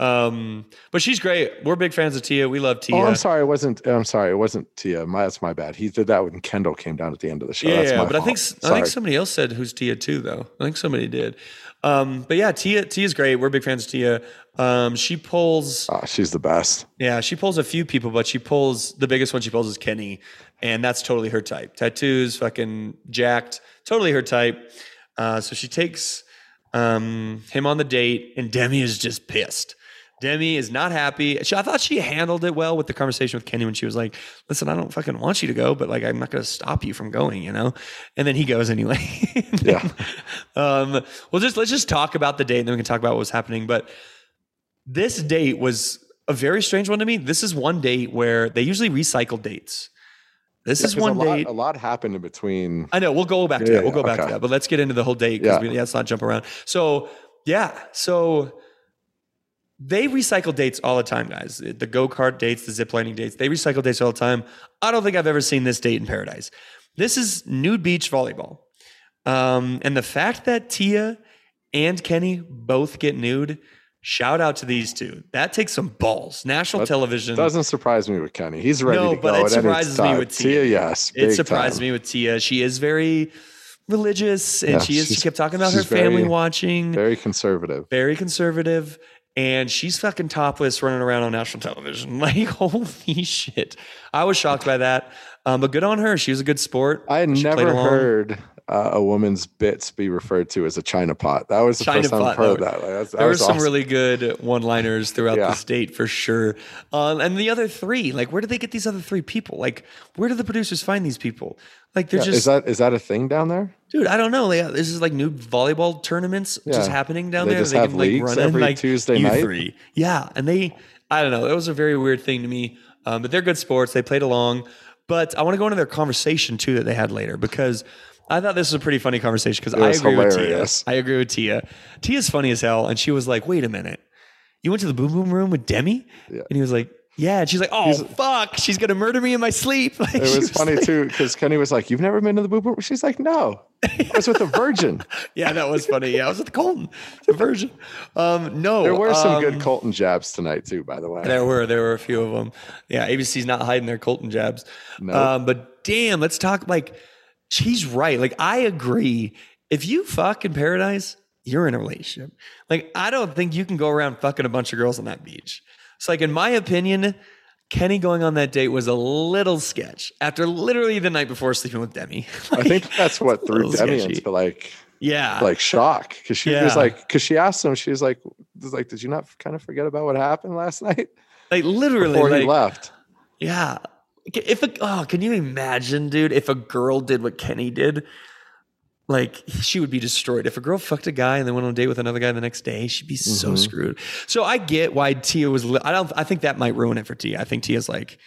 Um, but she's great. We're big fans of Tia. We love Tia. Oh, I'm sorry. It wasn't. I'm sorry. It wasn't Tia. My, that's my bad. He did that when Kendall came down at the end of the show. Yeah, that's yeah, but I think fault. I think somebody else said who's Tia too, though. I think somebody did. Um, but yeah, Tia Tia's great. We're big fans of Tia. Um, she pulls Oh, she's the best. Yeah, she pulls a few people, but she pulls the biggest one she pulls is Kenny, and that's totally her type. Tattoos, fucking jacked, totally her type. Uh, so she takes um, him on the date, and Demi is just pissed. Demi is not happy. She, I thought she handled it well with the conversation with Kenny when she was like, "Listen, I don't fucking want you to go, but like, I'm not going to stop you from going," you know. And then he goes anyway. Yeah. um, well, just let's just talk about the date, and then we can talk about what was happening. But this date was a very strange one to me. This is one date where they usually recycle dates. This Yeah, is one a lot, date. a lot happened in between. I know. We'll go back to Yeah, that. We'll go back to that. But let's get into the whole date because Yeah. let's not jump around. So yeah, so they recycle dates all the time, guys. The go kart dates, the zip lining dates, they recycle dates all the time. I don't think I've ever seen this date in paradise. This is nude beach volleyball, um, and the fact that Tia and Kenny both get nude. Shout out to these two. That takes some balls. National That television. Doesn't surprise me with Kenny. He's ready No, to but go it at any surprises me with Tia. yes, it surprised time. me with Tia. She is very religious, and Yeah, she is. She kept talking about her family very- watching, very, conservative. Very conservative. and she's fucking topless running around on national television. Like holy shit! I was shocked by that. Um, but good on her. She was a good sport. I had She never heard uh, a woman's bits be referred to as a china pot. That was the China first time I've heard though. that. Like, that's, that There were some awesome. really good one-liners throughout Yeah. the state for sure. Um, and the other three, like, where did they get these other three people? Like, where do the producers find these people? Like, they're Yeah, just is that is that a thing down there? Dude, I don't know. Like, this is like new volleyball tournaments just happening down They there. just have leagues every Tuesday night? three. Yeah, and they, I don't know. It was a very weird thing to me. Um, but they're good sports. They played along. But I want to go into their conversation too that they had later because I thought this was a pretty funny conversation because I agree hilarious. with Tia. I agree with Tia. Tia's funny as hell, and she was like, "Wait a minute, you went to the boom boom room with Demi?" Yeah. And he was like, "Yeah." And she's like, "Oh fuck, she's gonna murder me in my sleep." Like, It she was funny like- too because Kenny was like, "You've never been to the boob room?" She's like, "No, I was with a virgin." Yeah, that was funny. Yeah, I was with Colton. The version. Um, no, There were some um, good Colton jabs tonight too, by the way. There were there were a few of them. Yeah, ABC's not hiding their Colton jabs. No. Um, but damn, let's talk. Like, she's right. Like, I agree. If you fuck in paradise, you're in a relationship. Like, I don't think you can go around fucking a bunch of girls on that beach. So, like, in my opinion, Kenny going on that date was a little sketch. After literally the night before sleeping with Demi. I think that's what threw Demi sketchy. into like yeah, like shock because she was like because she asked him she was like was like did you not kind of forget about what happened last night like literally, before like, he left Yeah. If a, oh, can you imagine, dude? If a girl did what Kenny did, like she would be destroyed. If a girl fucked a guy and then went on a date with another guy the next day, she'd be so Mm-hmm. screwed. So I get why Tia was. Li- I don't. I think that might ruin it for Tia. I think Tia's like.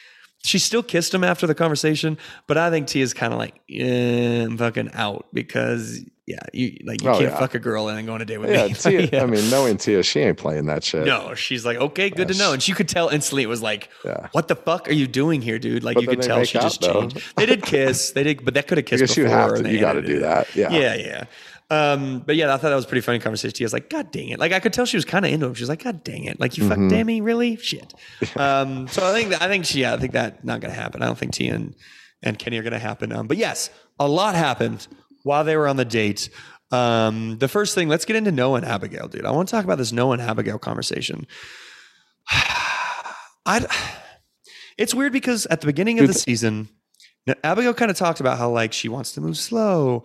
She still kissed him after the conversation, but I think Tia's kind of like, eh, I'm fucking out because yeah, you like you Oh, can't yeah. fuck a girl and then go on a date with yeah, me. Tia, Yeah. I mean knowing Tia she ain't playing that shit No, she's like, okay, good to know. And she could tell instantly it was like, Yeah. what the fuck are you doing here, dude? Like But you could tell she just though. changed. They did kiss. They did, but that could have kissed Because you before. have to- you gotta do it. that, yeah. Yeah, yeah. Um, but yeah, I thought that was a pretty funny conversation. Tia's like, God dang it. Like I could tell she was kind of into him. She was like, God dang it. Like you Mm-hmm. fucked Demi, really? Shit. Um, so I think that, I think she, yeah, I think that not gonna happen. I don't think Tia and, and Kenny are gonna happen. Um, but yes, a lot happened while they were on the date. Um, the first thing, let's get into Noah and Abigail, dude. I want to talk about this Noah and Abigail conversation. I, it's weird because at the beginning of the season, Abigail kind of talked about how like she wants to move slow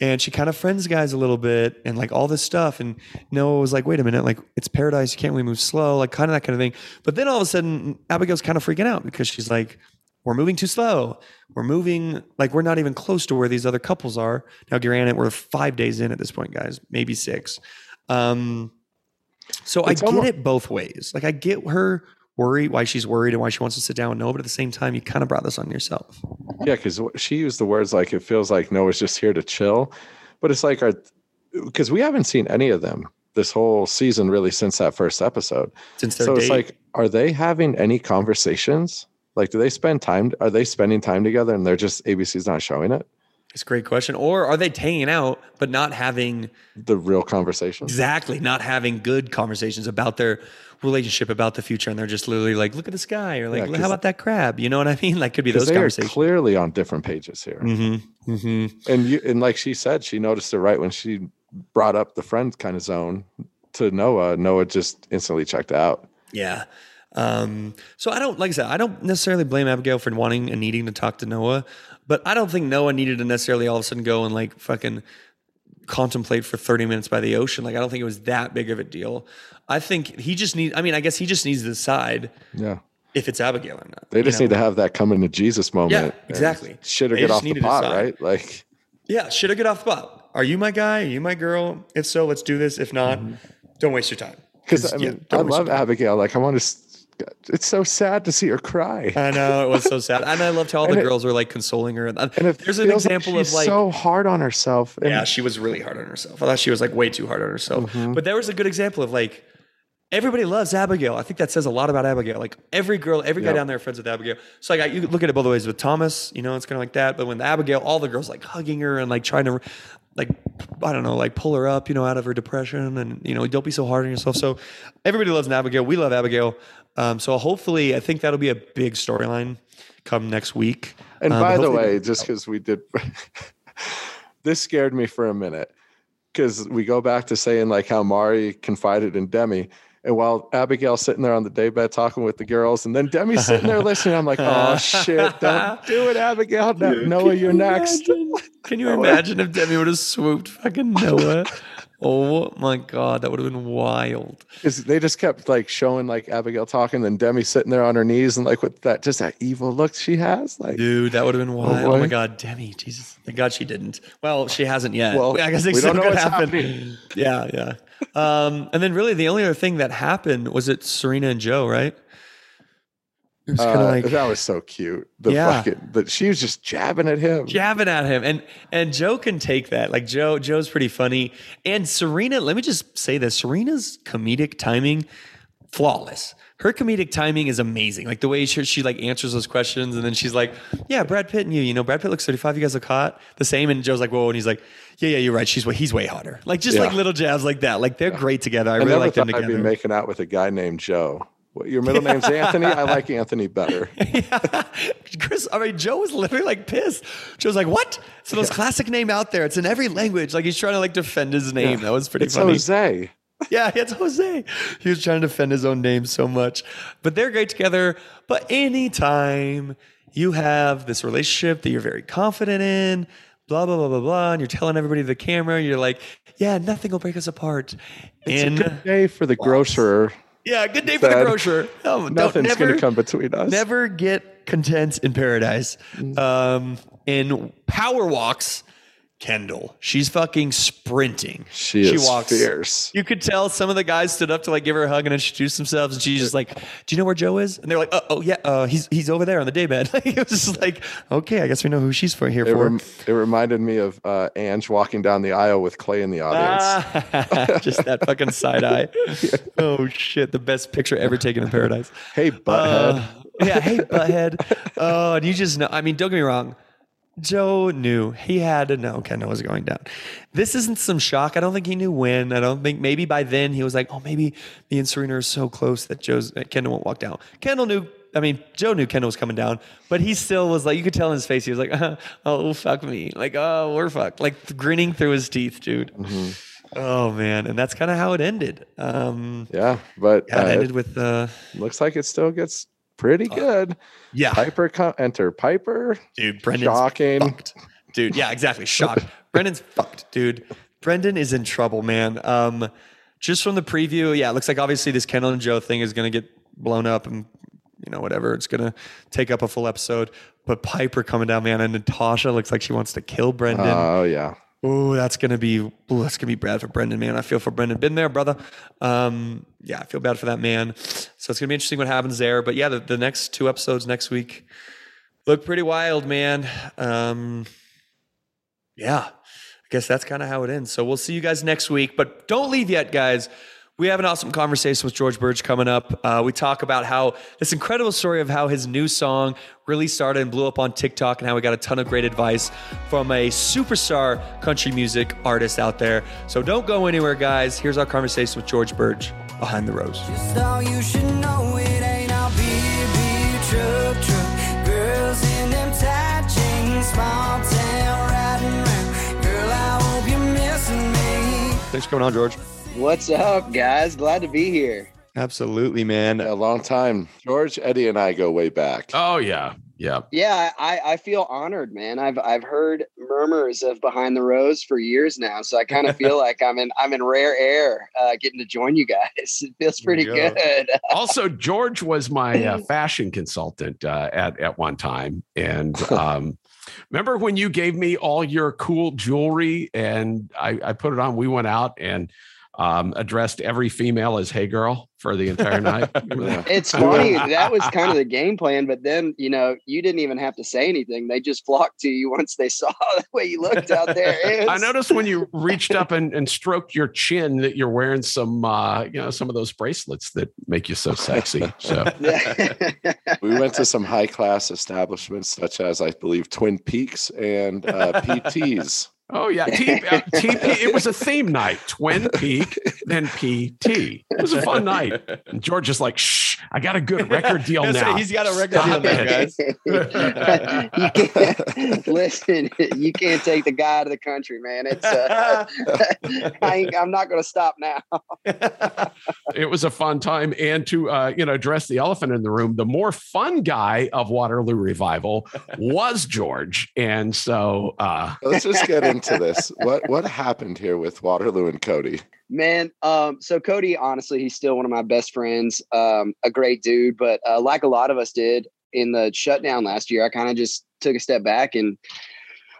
and she kind of friends guys a little bit and like all this stuff. And Noah was like, wait a minute, like it's paradise. You can't really move slow, like kind of that kind of thing. But then all of a sudden, Abigail's kind of freaking out because she's like, we're moving too slow. We're moving like we're not even close to where these other couples are. Now, granted, we're five days in at this point, guys, maybe six. Um, so It's I get almo- it both ways. Like I get her worry, why she's worried and why she wants to sit down with Noah, but at the same time, you kind of brought this on yourself. yeah because she used the words like it feels like Noah's just here to chill but it's like our because we haven't seen any of them this whole season really since that first episode Since their so date. it's like are they having any conversations like do they spend time are they spending time together and they're just abc's not showing it It's a great question. Or are they hanging out but not having the real conversations exactly not having good conversations about their relationship, about the future, and they're just literally like, "Look at the sky," or like, Yeah, "How about that crab?" You know what I mean? Like, could be those they are clearly on different pages here mm-hmm. Mm-hmm. and you and like she said she noticed it right when she brought up the friend kind of zone to noah noah just instantly checked out Yeah. Um, so I don't like I said, I don't necessarily blame Abigail for wanting and needing to talk to Noah, but I don't think Noah needed to necessarily all of a sudden go and like fucking contemplate for 30 minutes by the ocean. Like I don't think it was that big of a deal. I think he just needs I mean, I guess he just needs to decide yeah if it's Abigail or not. They you just know? need to have that coming to Jesus moment. Yeah, exactly. Shit or They get off the pot, right? Like, Yeah, should I get off the spot? Are you my guy? Are you my girl? If so, let's do this. If not, don't waste your time. because I mean, don't I love. Abigail. Like, I want to. It's so sad to see her cry. I know it was so sad, and I loved how all the it- girls were like consoling her. And, and there's an like example she's of like so hard on herself. And Yeah, she was really hard on herself. I thought she was like way too hard on herself. Mm-hmm. But there was a good example of like everybody loves Abigail. I think that says a lot about Abigail. Like every girl, every guy down there are friends with Abigail. So like I, you look at it both ways with Thomas, you know, it's kind of like that. But when Abigail, all the girls like hugging her and like trying to like I don't know, like pull her up, you know, out of her depression and you know, don't be so hard on yourself. So everybody loves Abigail. We love Abigail. Um, so hopefully, I think that'll be a big storyline come next week. And Um, by the way, just because we did, this scared me for a minute because we go back to saying like how Mari confided in Demi. And while Abigail's sitting there on the daybed talking with the girls, and then Demi's sitting there listening, I'm like, oh shit, don't do it, Abigail. No, Noah, you're next. Imagine- Can you imagine if Demi would have swooped fucking Noah? Oh my god, that would have been wild. They just kept like showing like Abigail talking, then Demi sitting there on her knees and like with that just that evil look she has. Like Dude, that would have been wild. Oh, boy. my god, Demi, Jesus. Thank God she didn't. Well, she hasn't yet. Well, I guess it we don't still could happen. happening. Yeah, yeah. Um, and then really the only other thing that happened was it Serena and Joe, right? It was kind of uh, like that was so cute. The Yeah. fucking but she was just jabbing at him. jabbing at him. And and joe can take that. Like joe joe's pretty funny. And serena let me just say this. Serena's comedic timing flawless. Her comedic timing is amazing. Like the way she, she like answers those questions and then she's like yeah brad pitt and you you know brad pitt looks 35 you guys look hot. The same and joe's like whoa and he's like yeah yeah you're right. She's way he's way hotter. Like just like little jabs like that. Like they're great together. I, I really never like them thought I'd be making out with a guy named Joe. What, your middle name's Anthony? I like Anthony better. yeah. Chris, I mean, Joe was literally like pissed. Joe's like, what? It's the most classic name out there. It's in every language. Like he's trying to like defend his name. That was pretty It's funny. Jose. Yeah, it's Jose. He was trying to defend his own name so much. But they're great together. But anytime you have this relationship that you're very confident in, blah, blah, blah, blah, blah, and you're telling everybody the camera, you're like, yeah, nothing will break us apart. It's and a good day for the grocer. Yeah, good day for the grocer. No, Nothing's going to come between us. Never get content in paradise. Mm. Um, in Power Walks, Kendall, she's fucking sprinting. She is fierce. You could tell some of the guys stood up to like give her a hug and introduce themselves, and she's just like, "Do you know where Joe is?" And they're like, "Oh, oh yeah, uh, he's he's over there on the daybed." Like, it was just like, "Okay, I guess we know who she's for here It, for." rem- it reminded me of uh, Ange walking down the aisle with Clay in the audience. Ah, just that fucking side eye. Oh shit, the best picture ever taken in paradise. hey, butthead. Uh, yeah, hey, butthead. Oh, and you just know. I mean, don't get me wrong. Joe knew he had to know Kendall was going down. This isn't some shock. I don't think he knew when. I don't think maybe by then he was like, oh, maybe me and Serena are so close that Joe's Kendall won't walk down. Kendall knew. I mean, Joe knew Kendall was coming down, but he still was like, you could tell in his face, he was like, oh, fuck me. Like, oh, we're fucked. Like grinning through his teeth, dude. Oh, man. And that's kind of how it ended. Um, yeah, but yeah, it uh, ended with, uh, looks like it still gets pretty good. yeah. Piper co- enter Piper. dude. Brendan's Shocking. fucked. dude. Yeah, exactly. Shocked. Brendan's fucked, dude. Brendan is in trouble, man. Um, just from the preview, yeah, it looks like obviously this Kendall and Joe thing is going to get blown up and you know whatever. It's going to take up a full episode. But Piper coming down, man, and Natasha looks like she wants to kill Brendan. Oh yeah. Oh, that's gonna be ooh, that's gonna be bad for Brendan, man. I feel for Brendan. Been there, brother. Um, yeah, I feel bad for that man. So it's gonna be interesting what happens there. But yeah, the, the next two episodes next week look pretty wild, man. Um, yeah, I guess that's kind of how it ends. So we'll see you guys next week. But don't leave yet, guys. We have an awesome conversation with George Birge coming up. Uh, we talk about how this incredible story of how his new song really started and blew up on TikTok and how we got a ton of great advice from a superstar country music artist out there. So don't go anywhere, guys. Here's our conversation with George Birge behind the rose. Just all you should know it ain't all beer, beer, truck, truck. Girls in them tight small town riding round. Girl, I hope you're missing me. Thanks for coming on, George. What's up, guys? Glad to be here. Absolutely, man. A long time. George, Eddie, and I go way back. Oh yeah, yeah. Yeah, I, I feel honored, man. I've I've heard murmurs of Behind the Rose for years now, so I kind of feel like I'm in I'm in rare air, uh, getting to join you guys. It feels pretty go. good. also, George was my uh, fashion consultant uh, at at one time, and um, remember when you gave me all your cool jewelry and I, I put it on. We went out and um, addressed every female as "Hey, girl" for the entire night. It's funny. that was kind of the game plan, but then you know you didn't even have to say anything. They just flocked to you once they saw the way you looked out there. I noticed when you reached up and, and stroked your chin that you're wearing some, uh, you know, some of those bracelets that make you so sexy. So We went to some high class establishments such as I believe Twin Peaks and uh, PT's. Oh yeah, T, uh, TP. It was a theme night. Twin Peak, then PT. It was a fun night. And George is like, "Shh, I got a good record deal Gonna say, now." He's got a record Stop deal now, guys. you can't, listen, you can't take the guy to the country, man. It's uh, I ain't, I'm not going to stop now. it was a fun time, and to uh, you know address the elephant in the room, the more fun guy of Waterloo Revival was George, and so uh, Let's just get into this. What what happened here with Waterloo and Cody? Man, um, so Cody, honestly, he's still one of my best friends. Um, a great dude, but uh, like a lot of us did in the shutdown last year, I kind of just took a step back and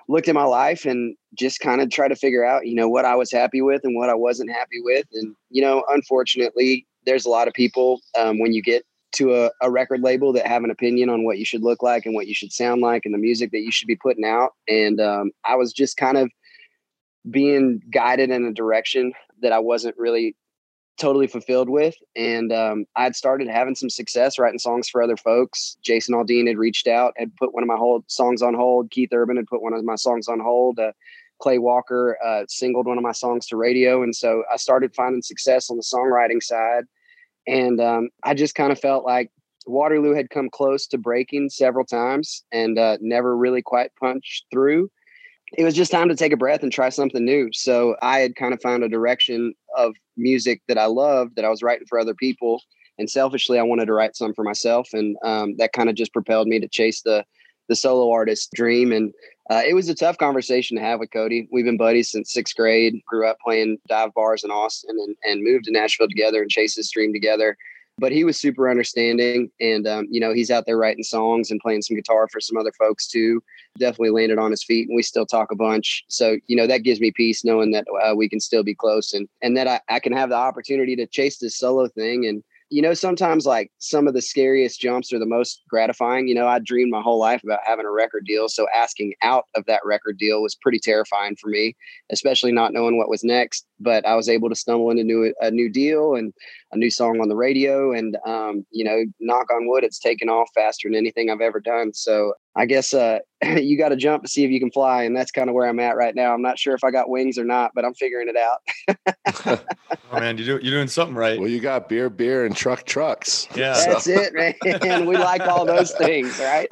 looked at my life and just kind of tried to figure out, you know, what I was happy with and what I wasn't happy with. And you know, unfortunately, there's a lot of people um, when you get to a, a record label that have an opinion on what you should look like and what you should sound like and the music that you should be putting out. And um, I was just kind of being guided in a direction that I wasn't really totally fulfilled with. And um, I'd started having some success writing songs for other folks. Jason Aldean had reached out, had put one of my whole songs on hold. Keith Urban had put one of my songs on hold. Uh, Clay Walker uh, singled one of my songs to radio. And so I started finding success on the songwriting side. And um, I just kind of felt like Waterloo had come close to breaking several times and uh, never really quite punched through it was just time to take a breath and try something new. So I had kind of found a direction of music that I loved that I was writing for other people. And selfishly, I wanted to write some for myself. And um, that kind of just propelled me to chase the, the solo artist dream. And uh, it was a tough conversation to have with Cody. We've been buddies since sixth grade, grew up playing dive bars in Austin and, and moved to Nashville together and chased this dream together but he was super understanding and um, you know he's out there writing songs and playing some guitar for some other folks too definitely landed on his feet and we still talk a bunch so you know that gives me peace knowing that uh, we can still be close and and that I, I can have the opportunity to chase this solo thing and you know, sometimes like some of the scariest jumps are the most gratifying. You know, I dreamed my whole life about having a record deal. So asking out of that record deal was pretty terrifying for me, especially not knowing what was next. But I was able to stumble into new, a new deal and a new song on the radio. And, um, you know, knock on wood, it's taken off faster than anything I've ever done. So I guess uh, you got to jump to see if you can fly. And that's kind of where I'm at right now. I'm not sure if I got wings or not, but I'm figuring it out. oh, man, you're, do, you're doing something right. Well, you got beer, beer, and truck trucks. Yeah. That's it, man. And we like all those things, right?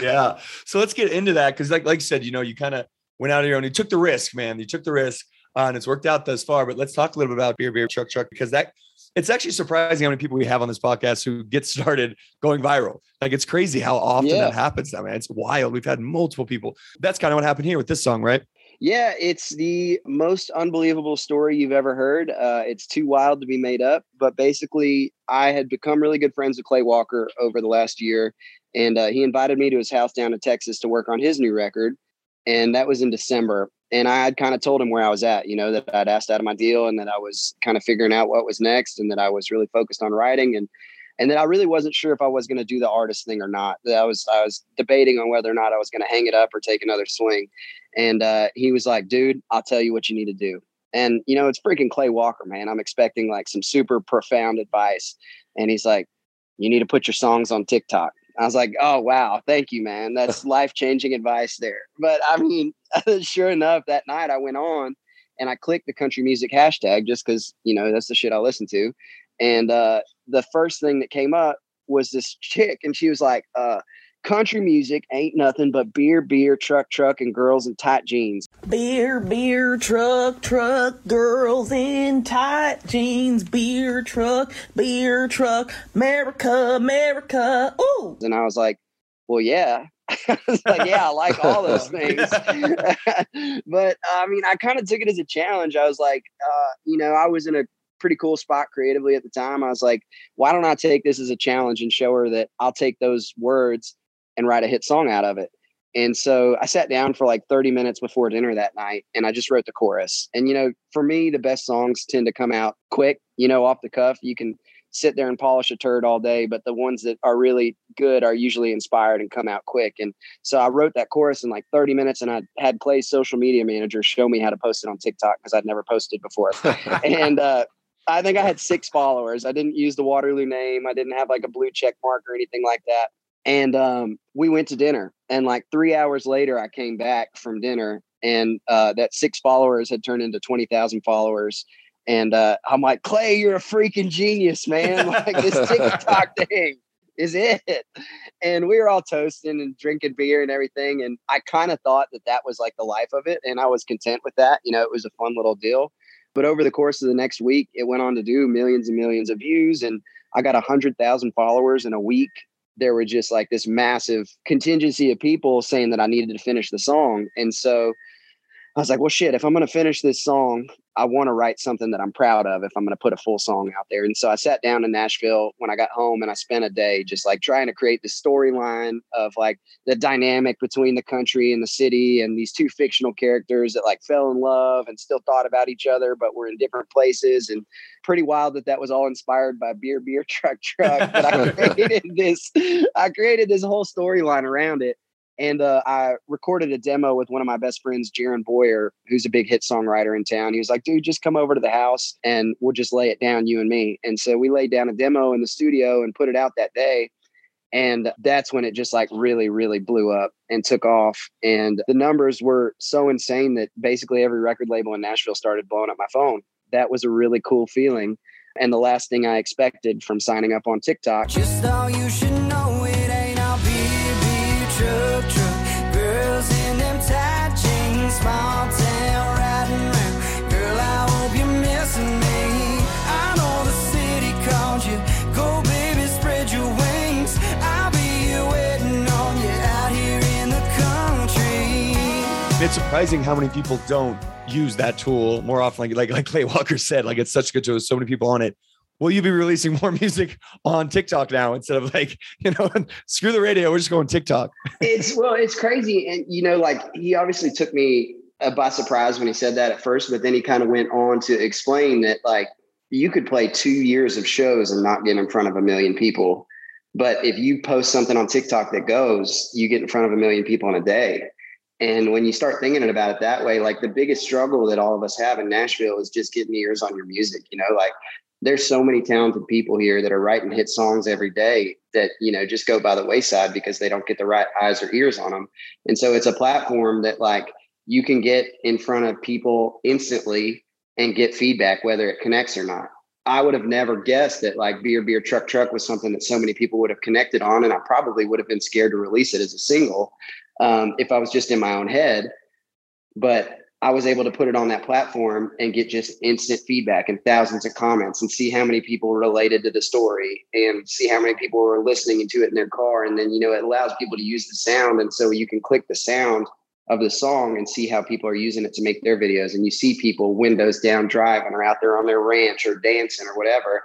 yeah. So let's get into that because, like, like you said, you know, you kind of went out of your own. You took the risk, man. You took the risk, uh, and it's worked out thus far. But let's talk a little bit about beer, beer, truck, truck, because that it's actually surprising how many people we have on this podcast who get started going viral. Like it's crazy how often Yeah. that happens now, man. It's wild. We've had multiple people. That's kind of what happened here with this song, right? Yeah, it's the most unbelievable story you've ever heard. Uh, it's too wild to be made up. But basically, I had become really good friends with Clay Walker over the last year, and uh, he invited me to his house down in Texas to work on his new record, and that was in December. And I had kind of told him where I was at, you know, that I'd asked out of my deal, and that I was kind of figuring out what was next, and that I was really focused on writing, and and that I really wasn't sure if I was going to do the artist thing or not. That I was I was debating on whether or not I was going to hang it up or take another swing. And uh, he was like, dude, I'll tell you what you need to do. And, you know, it's freaking Clay Walker, man. I'm expecting like some super profound advice. And he's like, you need to put your songs on TikTok. I was like, oh, wow. Thank you, man. That's life changing advice there. But I mean, sure enough, that night I went on and I clicked the country music hashtag just because, you know, that's the shit I listen to. And uh, the first thing that came up was this chick. And she was like, uh, country music ain't nothing but beer, beer, truck, truck, and girls in tight jeans. Beer, beer, truck, truck, girls in tight jeans. Beer, truck, beer, truck, America, America. Ooh. And I was like, well, yeah. I was like, yeah, I like all those things. but I mean, I kind of took it as a challenge. I was like, uh, you know, I was in a pretty cool spot creatively at the time. I was like, why don't I take this as a challenge and show her that I'll take those words and write a hit song out of it? And so I sat down for like 30 minutes before dinner that night and I just wrote the chorus. And, you know, for me, the best songs tend to come out quick, you know, off the cuff. You can sit there and polish a turd all day, but the ones that are really good are usually inspired and come out quick. And so I wrote that chorus in like 30 minutes and I had Clay's social media manager show me how to post it on TikTok because I'd never posted before. and, uh, I think I had six followers. I didn't use the Waterloo name. I didn't have like a blue check mark or anything like that. And um, we went to dinner. And like three hours later, I came back from dinner and uh, that six followers had turned into twenty thousand followers. And uh, I'm like, Clay, you're a freaking genius, man! Like this TikTok thing is it. And we were all toasting and drinking beer and everything. And I kind of thought that that was like the life of it, and I was content with that. You know, it was a fun little deal. But over the course of the next week, it went on to do millions and millions of views. And I got a hundred thousand followers in a week. There were just like this massive contingency of people saying that I needed to finish the song. And so I was like, well, shit, if I'm going to finish this song, I want to write something that I'm proud of if I'm going to put a full song out there. And so I sat down in Nashville when I got home and I spent a day just like trying to create the storyline of like the dynamic between the country and the city and these two fictional characters that like fell in love and still thought about each other, but were in different places. And pretty wild that that was all inspired by beer, beer, truck, truck. But I created this, I created this whole storyline around it. And uh, I recorded a demo with one of my best friends, Jaron Boyer, who's a big hit songwriter in town. He was like, dude, just come over to the house and we'll just lay it down, you and me. And so we laid down a demo in the studio and put it out that day. And that's when it just like really, really blew up and took off. And the numbers were so insane that basically every record label in Nashville started blowing up my phone. That was a really cool feeling. And the last thing I expected from signing up on TikTok. Just you should know it It's surprising how many people don't use that tool more often. Like like like Clay Walker said, like it's such a good tool. So many people on it. Will you be releasing more music on TikTok now instead of like you know screw the radio? We're just going TikTok. it's well, it's crazy, and you know, like he obviously took me uh, by surprise when he said that at first, but then he kind of went on to explain that like you could play two years of shows and not get in front of a million people, but if you post something on TikTok that goes, you get in front of a million people in a day. And when you start thinking about it that way, like the biggest struggle that all of us have in Nashville is just getting ears on your music. You know, like there's so many talented people here that are writing hit songs every day that you know just go by the wayside because they don't get the right eyes or ears on them and so it's a platform that like you can get in front of people instantly and get feedback whether it connects or not. I would have never guessed that like beer beer truck truck was something that so many people would have connected on and i probably would have been scared to release it as a single um, if i was just in my own head. But I was able to put it on that platform and get just instant feedback and thousands of comments and see how many people related to the story and see how many people were listening to it in their car. And then, you know, it allows people to use the sound. And so you can click the sound of the song and see how people are using it to make their videos. And you see people windows down driving or out there on their ranch or dancing or whatever.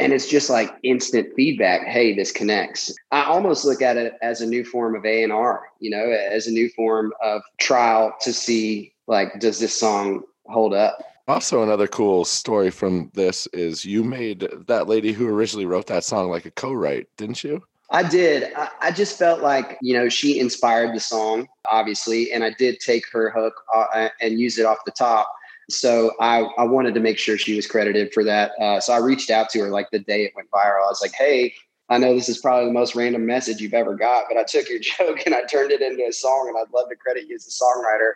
And it's just like instant feedback. Hey, this connects. I almost look at it as a new form of A and R, you know, as a new form of trial to see like does this song hold up? Also, another cool story from this is you made that lady who originally wrote that song like a co-write, didn't you? i did. I, I just felt like you know she inspired the song obviously and i did take her hook uh, and use it off the top. So I, I wanted to make sure she was credited for that uh, so i reached out to her like the day it went viral. I was like hey I know this is probably the most random message you've ever got, but I took your joke and I turned it into a song and I'd love to credit you as a songwriter.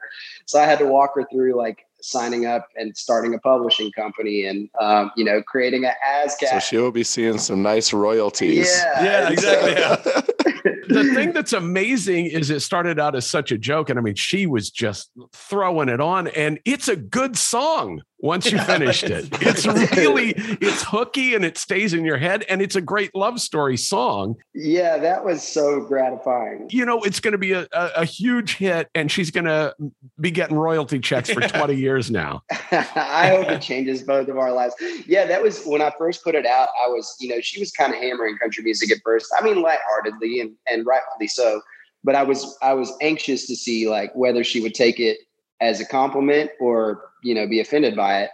So I had to walk her through like signing up and starting a publishing company and, um, you know, creating an ASCAP. So she will be seeing some nice royalties. Yeah, Yeah, And so- exactly. the thing that's amazing is it started out as such a joke, and I mean, she was just throwing it on, and it's a good song once you finished it. It's really it's hooky and it stays in your head, and it's a great love story song. yeah, that was so gratifying. You know, it's going to be a, a, a huge hit, and she's going to be getting royalty checks for 20 years now. I hope it changes both of our lives. Yeah, that was when I first put it out. I was, you know, she was kind of hammering country music at first. I mean, lightheartedly and and rightfully so. But I was I was anxious to see like whether she would take it as a compliment or you know be offended by it.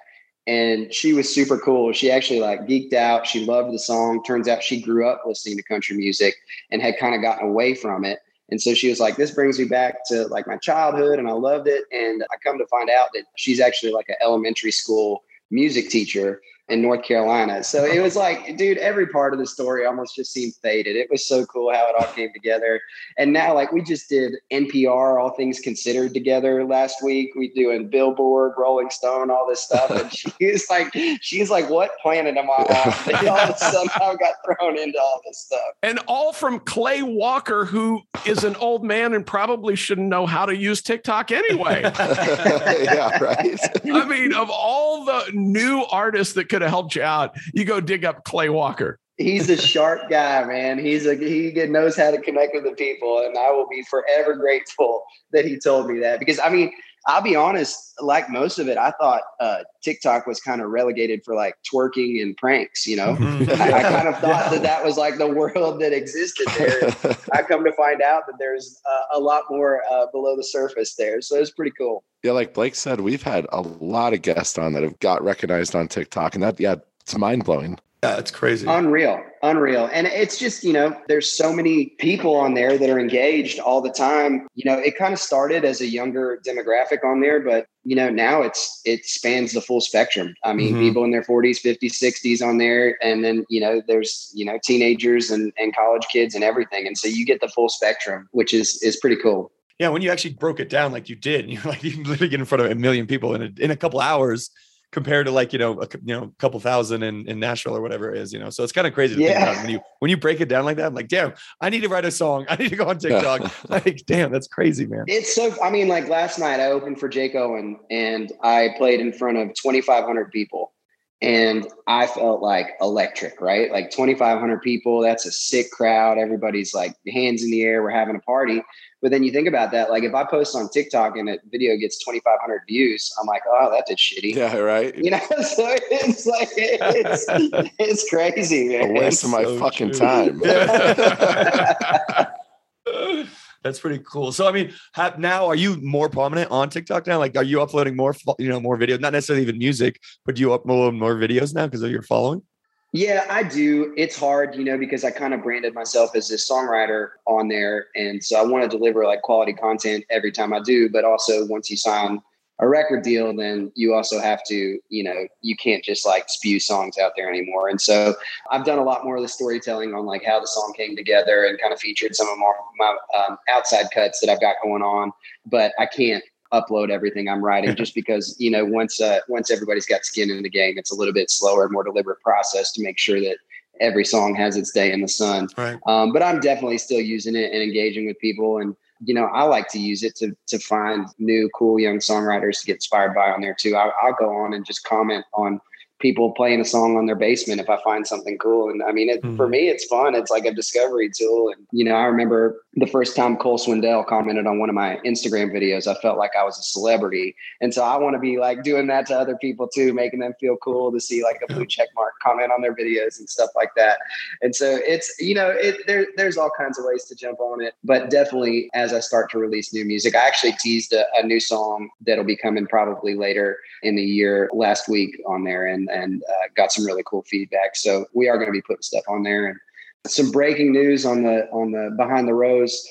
And she was super cool. She actually like geeked out. She loved the song. Turns out she grew up listening to country music and had kind of gotten away from it. And so she was like, this brings me back to like my childhood and I loved it. And I come to find out that she's actually like an elementary school music teacher. In North Carolina. So it was like, dude, every part of the story almost just seemed faded. It was so cool how it all came together. And now, like, we just did NPR, All Things Considered together last week. We doing Billboard, Rolling Stone, all this stuff. And she's like, she's like, what planet am I on? And all of a sudden, I got thrown into all this stuff. And all from Clay Walker, who is an old man and probably shouldn't know how to use TikTok anyway. yeah, right. I mean, of all the new artists that could have helped you out, you go dig up Clay Walker. He's a sharp guy, man. He's a he knows how to connect with the people, and I will be forever grateful that he told me that. Because I mean, I'll be honest, like most of it, I thought uh, TikTok was kind of relegated for like twerking and pranks. You know, I, I kind of thought that that was like the world that existed there. I come to find out that there's uh, a lot more uh, below the surface there. So it's pretty cool. Yeah, like Blake said, we've had a lot of guests on that have got recognized on TikTok, and that yeah, it's mind blowing. Yeah, it's crazy. Unreal, unreal. And it's just, you know, there's so many people on there that are engaged all the time. You know, it kind of started as a younger demographic on there, but you know, now it's it spans the full spectrum. I mean, Mhm. people in their 40s, 50s, 60s on there. And then, you know, there's, you know, teenagers and, and college kids and everything. And so you get the full spectrum, which is is pretty cool. Yeah, when you actually broke it down like you did, and you're like you can literally get in front of a million people in a, in a couple hours compared to like you know a you know a couple thousand in, in Nashville or whatever it is, you know. So it's kind of crazy to Yeah. think about when you when you break it down like that. I'm like, damn, I need to write a song. I need to go on TikTok. like, damn, that's crazy, man. It's so. I mean, like last night, I opened for Jake Owen, and I played in front of 2,500 people, and I felt like electric. Right, like 2,500 people. That's a sick crowd. Everybody's like hands in the air. We're having a party. But then you think about that. Like if I post on TikTok and a video gets 2,500 views, I'm like, oh, that did shitty. Yeah, right. You know, so it's like it's it's crazy, man. A waste of my so fucking true. time. That's pretty cool. So, I mean, have, now are you more prominent on TikTok now? Like, are you uploading more, you know, more videos? Not necessarily even music, but do you upload more videos now because of your following? Yeah, I do. It's hard, you know, because I kind of branded myself as this songwriter on there. And so I want to deliver like quality content every time I do. But also, once you sign a record deal, then you also have to, you know, you can't just like spew songs out there anymore. And so I've done a lot more of the storytelling on like how the song came together and kind of featured some of my, my um, outside cuts that I've got going on. But I can't upload everything I'm writing just because you know once uh, once everybody's got skin in the game, it's a little bit slower, more deliberate process to make sure that every song has its day in the sun. Right. Um, but I'm definitely still using it and engaging with people, and you know I like to use it to to find new cool young songwriters to get inspired by on there too. I, I'll go on and just comment on people playing a song on their basement if I find something cool. And I mean, it, for Mhm. me, it's fun. It's like a discovery tool. And, you know, I remember the first time Cole Swindell commented on one of my Instagram videos, I felt like I was a celebrity. And so I want to be like doing that to other people too, making them feel cool to see like a blue check mark comment on their videos and stuff like that. And so it's, you know, it, there, there's all kinds of ways to jump on it. But definitely as I start to release new music, I actually teased a, a new song that'll be coming probably later in the year last week on there and, and uh, got some really cool feedback. So we are going to be putting stuff on there and some breaking news on the on the behind the rose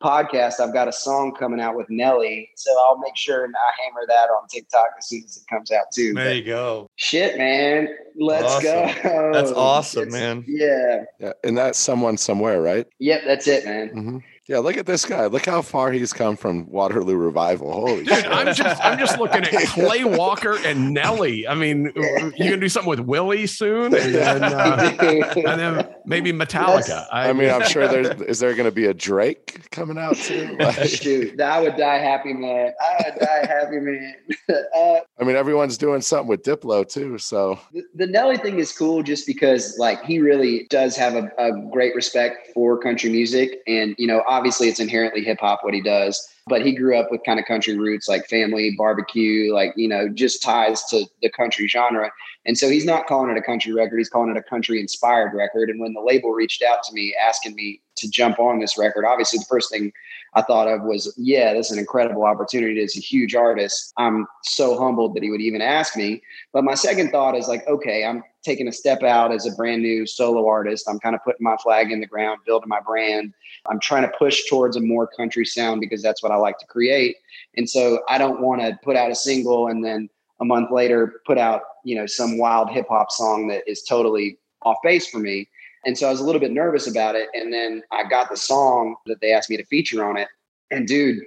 podcast i've got a song coming out with nelly so i'll make sure and i hammer that on tiktok as soon as it comes out too There But you go. shit man let's Awesome. go That's awesome, It's- man. yeah Yeah, and that's someone somewhere, right? yep that's it man hmm Yeah, look at this guy. Look how far he's come from Waterloo Revival. Holy Dude, shit! I'm just I'm just looking at Clay Walker and Nelly. I mean, you gonna do something with Willie soon, and then, uh, and then maybe Metallica. I mean, I'm sure there's is there going to be a Drake coming out soon? Like, shoot i would die happy man i would die happy man uh, I mean, everyone's doing something with Diplo too. So the, the Nelly thing is cool just because like he really does have a, a great respect for country music. And, you know, obviously it's inherently hip hop what he does, but he grew up with kind of country roots like family, barbecue, like, you know, just ties to the country genre. And so he's not calling it a country record, he's calling it a country inspired record. And when the label reached out to me asking me to jump on this record, obviously the first thing I thought of was, yeah, this is an incredible opportunity. It's a huge artist. I'm so humbled that he would even ask me. But my second thought is like, okay, I'm taking a step out as a brand new solo artist. I'm kind of putting my flag in the ground, building my brand. I'm trying to push towards a more country sound because that's what I like to create. And so I don't want to put out a single and then a month later put out you know some wild hip hop song that is totally off base for me. And so I was a little bit nervous about it. And then I got the song that they asked me to feature on it. And dude,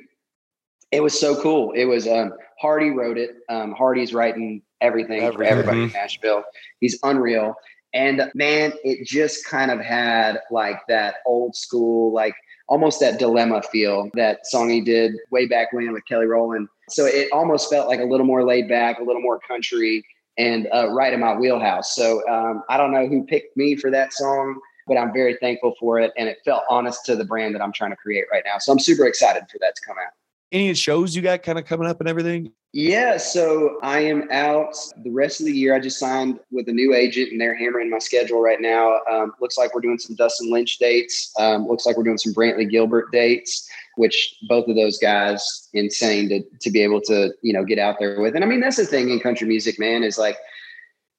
it was so cool. It was um, Hardy wrote it. Um, Hardy's writing everything, for everybody in Nashville. He's unreal. And man, it just kind of had like that old school, like almost that dilemma feel that song he did way back when with Kelly Rowland. So it almost felt like a little more laid back, a little more country, and uh, right in my wheelhouse. So um, I don't know who picked me for that song, but I'm very thankful for it, and it felt honest to the brand that I'm trying to create right now. So I'm super excited for that to come out. Any shows you got kind of coming up and everything? Yeah, so I am out the rest of the year. I just signed with a new agent, and they're hammering my schedule right now. Um, looks like we're doing some Dustin Lynch dates. Um, looks like we're doing some Brantley Gilbert dates, which both of those guys insane to to be able to you know get out there with. And I mean that's the thing in country music, man, is like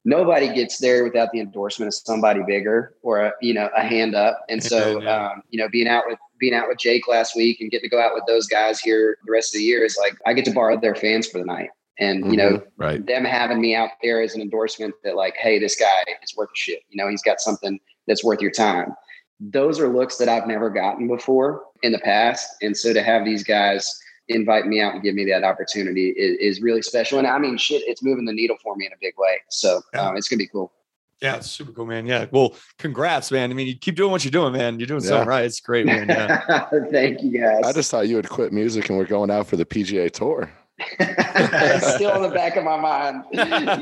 nobody gets there without the endorsement of somebody bigger or a, you know a hand up. And so Yeah, um, you know being out with being out with Jake last week and getting to go out with those guys here the rest of the year is like I get to borrow their fans for the night. And you know, Right. them having me out there as an endorsement that like, hey, this guy is worth a shit. You know, he's got something that's worth your time. Those are looks that I've never gotten before in the past. And so to have these guys invite me out and give me that opportunity is, is really special. And I mean, shit, it's moving the needle for me in a big way. So um, it's gonna be cool. Yeah, it's super cool, man. Yeah. Well, congrats, man. I mean, you keep doing what you're doing, man. You're doing Yeah. something right. It's great, man. Yeah. Thank you guys. I just thought you would quit music and we're going out for the PGA Tour. It's still in the back of my mind.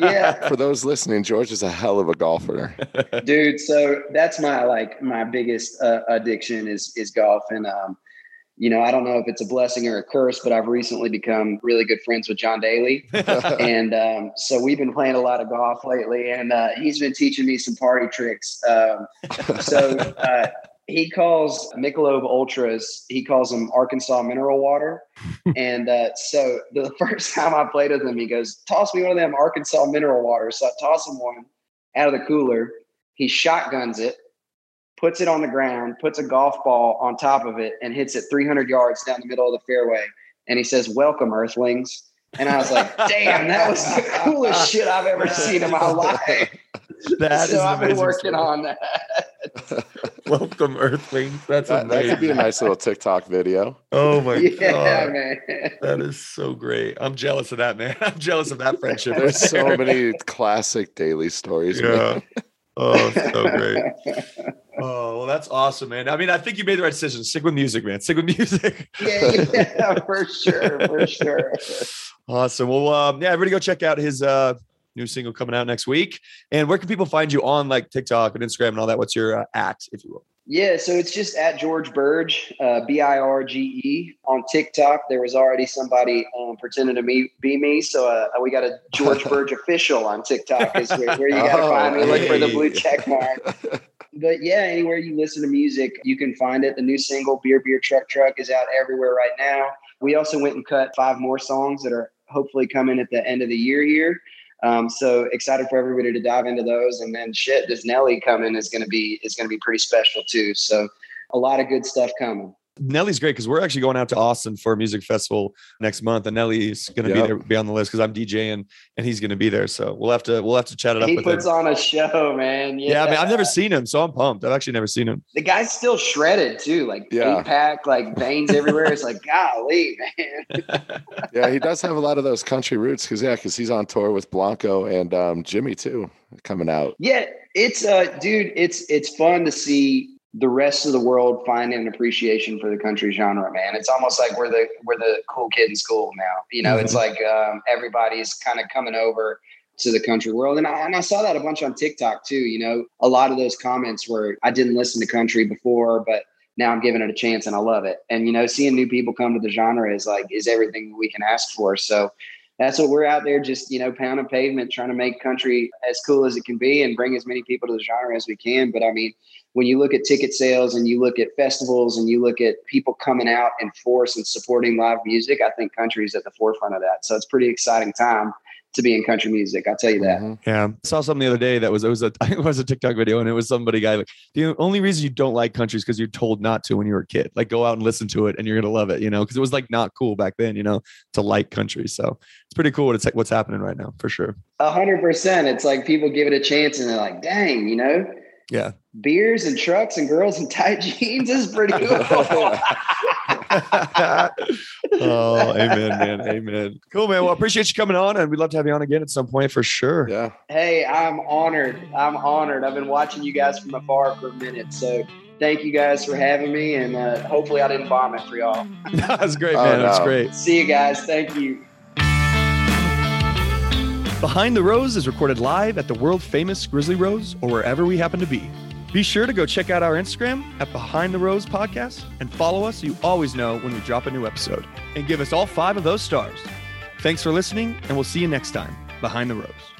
Yeah. For those listening, George is a hell of a golfer. dude so that's my like my biggest uh, addiction is is golf and um you know i don't know if it's a blessing or a curse but i've recently become really good friends with john daly and um, so we've been playing a lot of golf lately and uh, he's been teaching me some party tricks um, so uh, he calls Michelob Ultras, he calls them Arkansas mineral water. and uh, so the first time I played with him, he goes, toss me one of them Arkansas mineral waters. So I toss him one out of the cooler. He shotguns it, puts it on the ground, puts a golf ball on top of it, and hits it 300 yards down the middle of the fairway. And he says, Welcome, Earthlings. And I was like, damn, that was the coolest shit I've ever seen in my life. That so I've been working story. on that. Welcome, Earthlings. That's That, that could be a nice little TikTok video. Oh my Yeah, god, man. that is so great. I'm jealous of that, man. I'm jealous of that friendship. There's right so many classic Daly stories. man. Yeah. Oh, so great. Oh, well, that's awesome, man. I mean, I think you made the right decision. Stick with music, man. Stick with music. yeah, yeah, for sure, for sure. Awesome. Well, um, yeah, everybody go check out his uh, new single coming out next week. And where can people find you on like TikTok and Instagram and all that? What's your uh, at, if you will? Yeah, so it's just at George Birge, uh, B I R G E on TikTok. There was already somebody um, pretending to me, be me, so uh, we got a George Birge official on TikTok. Is where, where you got to Oh, find me. Look for the blue hey. check mark. But yeah, anywhere you listen to music, you can find it. The new single "Beer Beer Truck Truck" is out everywhere right now. We also went and cut five more songs that are hopefully coming at the end of the year here. Um, so excited for everybody to dive into those. And then shit, this Nelly coming is going to be is going to be pretty special too. So a lot of good stuff coming. Nelly's great because we're actually going out to Austin for a music festival next month, and Nelly's going to be there, be on the list because I'm DJing and he's going to be there. So we'll have to we'll have to chat it up He with him. puts on a show, man. Yeah, Yeah, I mean, I've never seen him, so I'm pumped. I've actually never seen him. the guy's still shredded too, like Yeah. eight pack, like veins everywhere. It's like, golly, man. Yeah, he does have a lot of those country roots because yeah, because he's on tour with Blanco and um, Jimmy too, coming out. Yeah, it's uh dude, it's it's fun to see the rest of the world find an appreciation for the country genre, man. It's almost like we're the we're the cool kid in school now. You know, it's like um, everybody's kind of coming over to the country world, and I, and I saw that a bunch on TikTok too. You know, a lot of those comments were I didn't listen to country before, but now I'm giving it a chance and I love it. And you know, seeing new people come to the genre is like is everything we can ask for. So that's what we're out there just you know pounding pavement trying to make country as cool as it can be and bring as many people to the genre as we can but i mean when you look at ticket sales and you look at festivals and you look at people coming out in force and supporting live music i think country is at the forefront of that so it's a pretty exciting time to be in country music. I'll tell you that. Mhm. Yeah, I saw something the other day that was it was a it was a TikTok video and it was somebody guy like the only reason you don't like country is because you're told not to when you were a kid. Like go out and listen to it and you're gonna love it, you know, because it was like not cool back then, you know, to like country. So it's pretty cool what it's like, what's happening right now for sure. A hundred percent. It's like people give it a chance and they're like, dang, you know, Yeah. beers and trucks and girls in tight jeans is pretty cool. oh, amen, man, amen. Cool, man. Well, I appreciate you coming on, and we'd love to have you on again at some point for sure. Yeah. hey, I'm honored. I'm honored. I've been watching you guys from afar for a minute. So thank you guys for having me. And uh, hopefully I didn't bomb it for y'all. That's great, Oh, man. That's no. great. See you guys. Thank you. Behind the Rose is recorded live at the world famous Grizzly Rose or wherever we happen to be. Be sure to go check out our Instagram at Behind the Rose Podcast and follow us so you always know when we drop a new episode. And give us all five of those stars. Thanks for listening, and we'll see you next time. Behind the Rose.